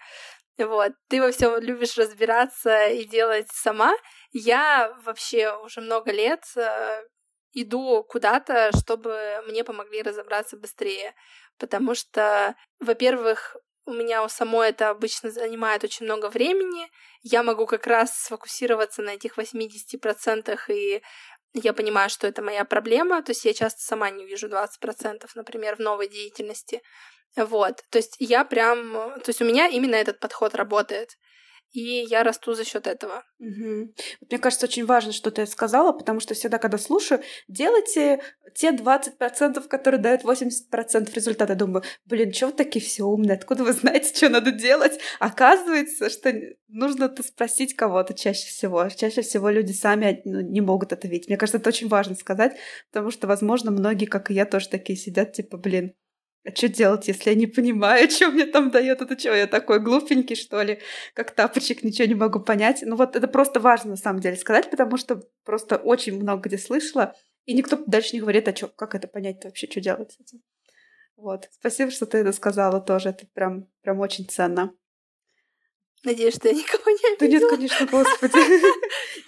Speaker 2: вот, ты во всем любишь разбираться и делать сама. Я вообще уже много лет э, иду куда-то, чтобы мне помогли разобраться быстрее. Потому что, во-первых, у меня у самой это обычно занимает очень много времени. Я могу как раз сфокусироваться на этих 80% и я понимаю, что это моя проблема, то есть я часто сама не вижу 20%, например, в новой деятельности. Вот, то есть я прям, то есть у меня именно этот подход работает и я расту за счет этого.
Speaker 1: Угу. Мне кажется, очень важно, что ты сказала, потому что всегда, когда слушаю, делайте те 20%, которые дают 80% результата. Думаю, блин, что вы такие все умные? Откуда вы знаете, что надо делать? Оказывается, что нужно-то спросить кого-то чаще всего. Чаще всего люди сами ну, не могут это видеть. Мне кажется, это очень важно сказать, потому что, возможно, многие, как и я, тоже такие сидят, типа, блин, а что делать, если я не понимаю, что мне там дает? Это что, я такой глупенький, что ли? Как тапочек, ничего не могу понять. Ну вот это просто важно, на самом деле, сказать, потому что просто очень много где слышала, и никто дальше не говорит, а что, как это понять вообще, что делать с этим. Вот. Спасибо, что ты это сказала тоже. Это прям, прям очень ценно.
Speaker 2: Надеюсь, что я никого не обидела.
Speaker 1: Да нет, конечно, господи.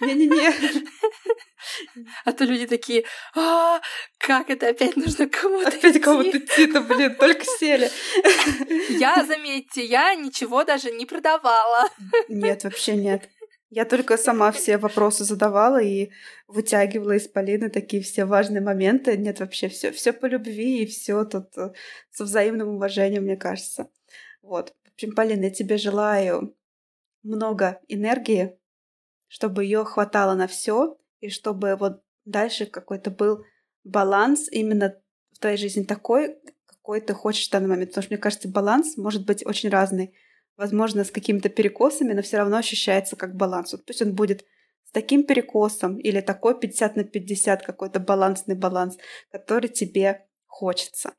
Speaker 1: Не-не-не.
Speaker 2: А то люди такие, а, как это опять нужно кому-то
Speaker 1: Опять кому-то идти-то, блин, только сели.
Speaker 2: Я, заметьте, я ничего даже не продавала.
Speaker 1: Нет, вообще нет. Я только сама все вопросы задавала и вытягивала из Полины такие все важные моменты. Нет, вообще все, все по любви и все тут э, со взаимным уважением, мне кажется. Вот. В общем, Полина, я тебе желаю много энергии, чтобы ее хватало на все, и чтобы вот дальше какой-то был баланс именно в твоей жизни такой, какой ты хочешь в данный момент. Потому что, мне кажется, баланс может быть очень разный. Возможно, с какими-то перекосами, но все равно ощущается как баланс. Вот пусть он будет с таким перекосом или такой 50 на 50, какой-то балансный баланс, который тебе хочется.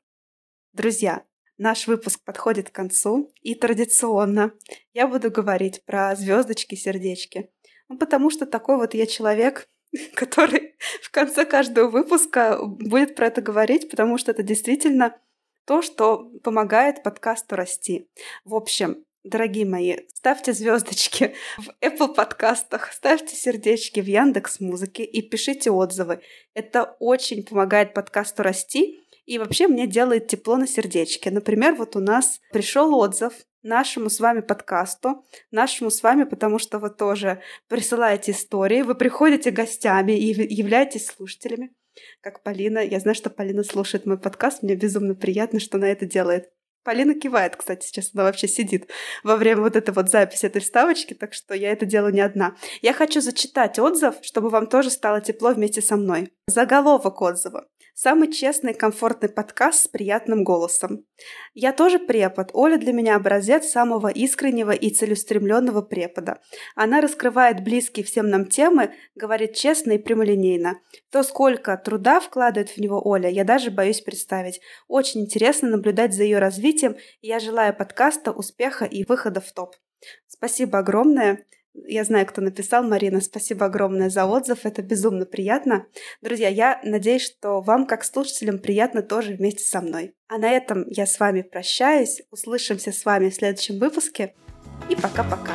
Speaker 1: Друзья, Наш выпуск подходит к концу, и традиционно я буду говорить про звездочки, сердечки. Ну, потому что такой вот я человек, который в конце каждого выпуска будет про это говорить, потому что это действительно то, что помогает подкасту расти. В общем, дорогие мои, ставьте звездочки в Apple подкастах, ставьте сердечки в Яндекс Музыке и пишите отзывы. Это очень помогает подкасту расти и вообще мне делает тепло на сердечке. Например, вот у нас пришел отзыв нашему с вами подкасту, нашему с вами, потому что вы тоже присылаете истории, вы приходите гостями и являетесь слушателями, как Полина. Я знаю, что Полина слушает мой подкаст, мне безумно приятно, что она это делает. Полина кивает, кстати, сейчас она вообще сидит во время вот этой вот записи этой вставочки, так что я это делаю не одна. Я хочу зачитать отзыв, чтобы вам тоже стало тепло вместе со мной. Заголовок отзыва. Самый честный комфортный подкаст с приятным голосом. Я тоже препод. Оля для меня образец самого искреннего и целеустремленного препода. Она раскрывает близкие всем нам темы, говорит честно и прямолинейно. То, сколько труда вкладывает в него Оля, я даже боюсь представить. Очень интересно наблюдать за ее развитием, я желаю подкаста успеха и выхода в топ. Спасибо огромное. Я знаю, кто написал. Марина, спасибо огромное за отзыв. Это безумно приятно. Друзья, я надеюсь, что вам, как слушателям, приятно тоже вместе со мной. А на этом я с вами прощаюсь. Услышимся с вами в следующем выпуске. И пока-пока.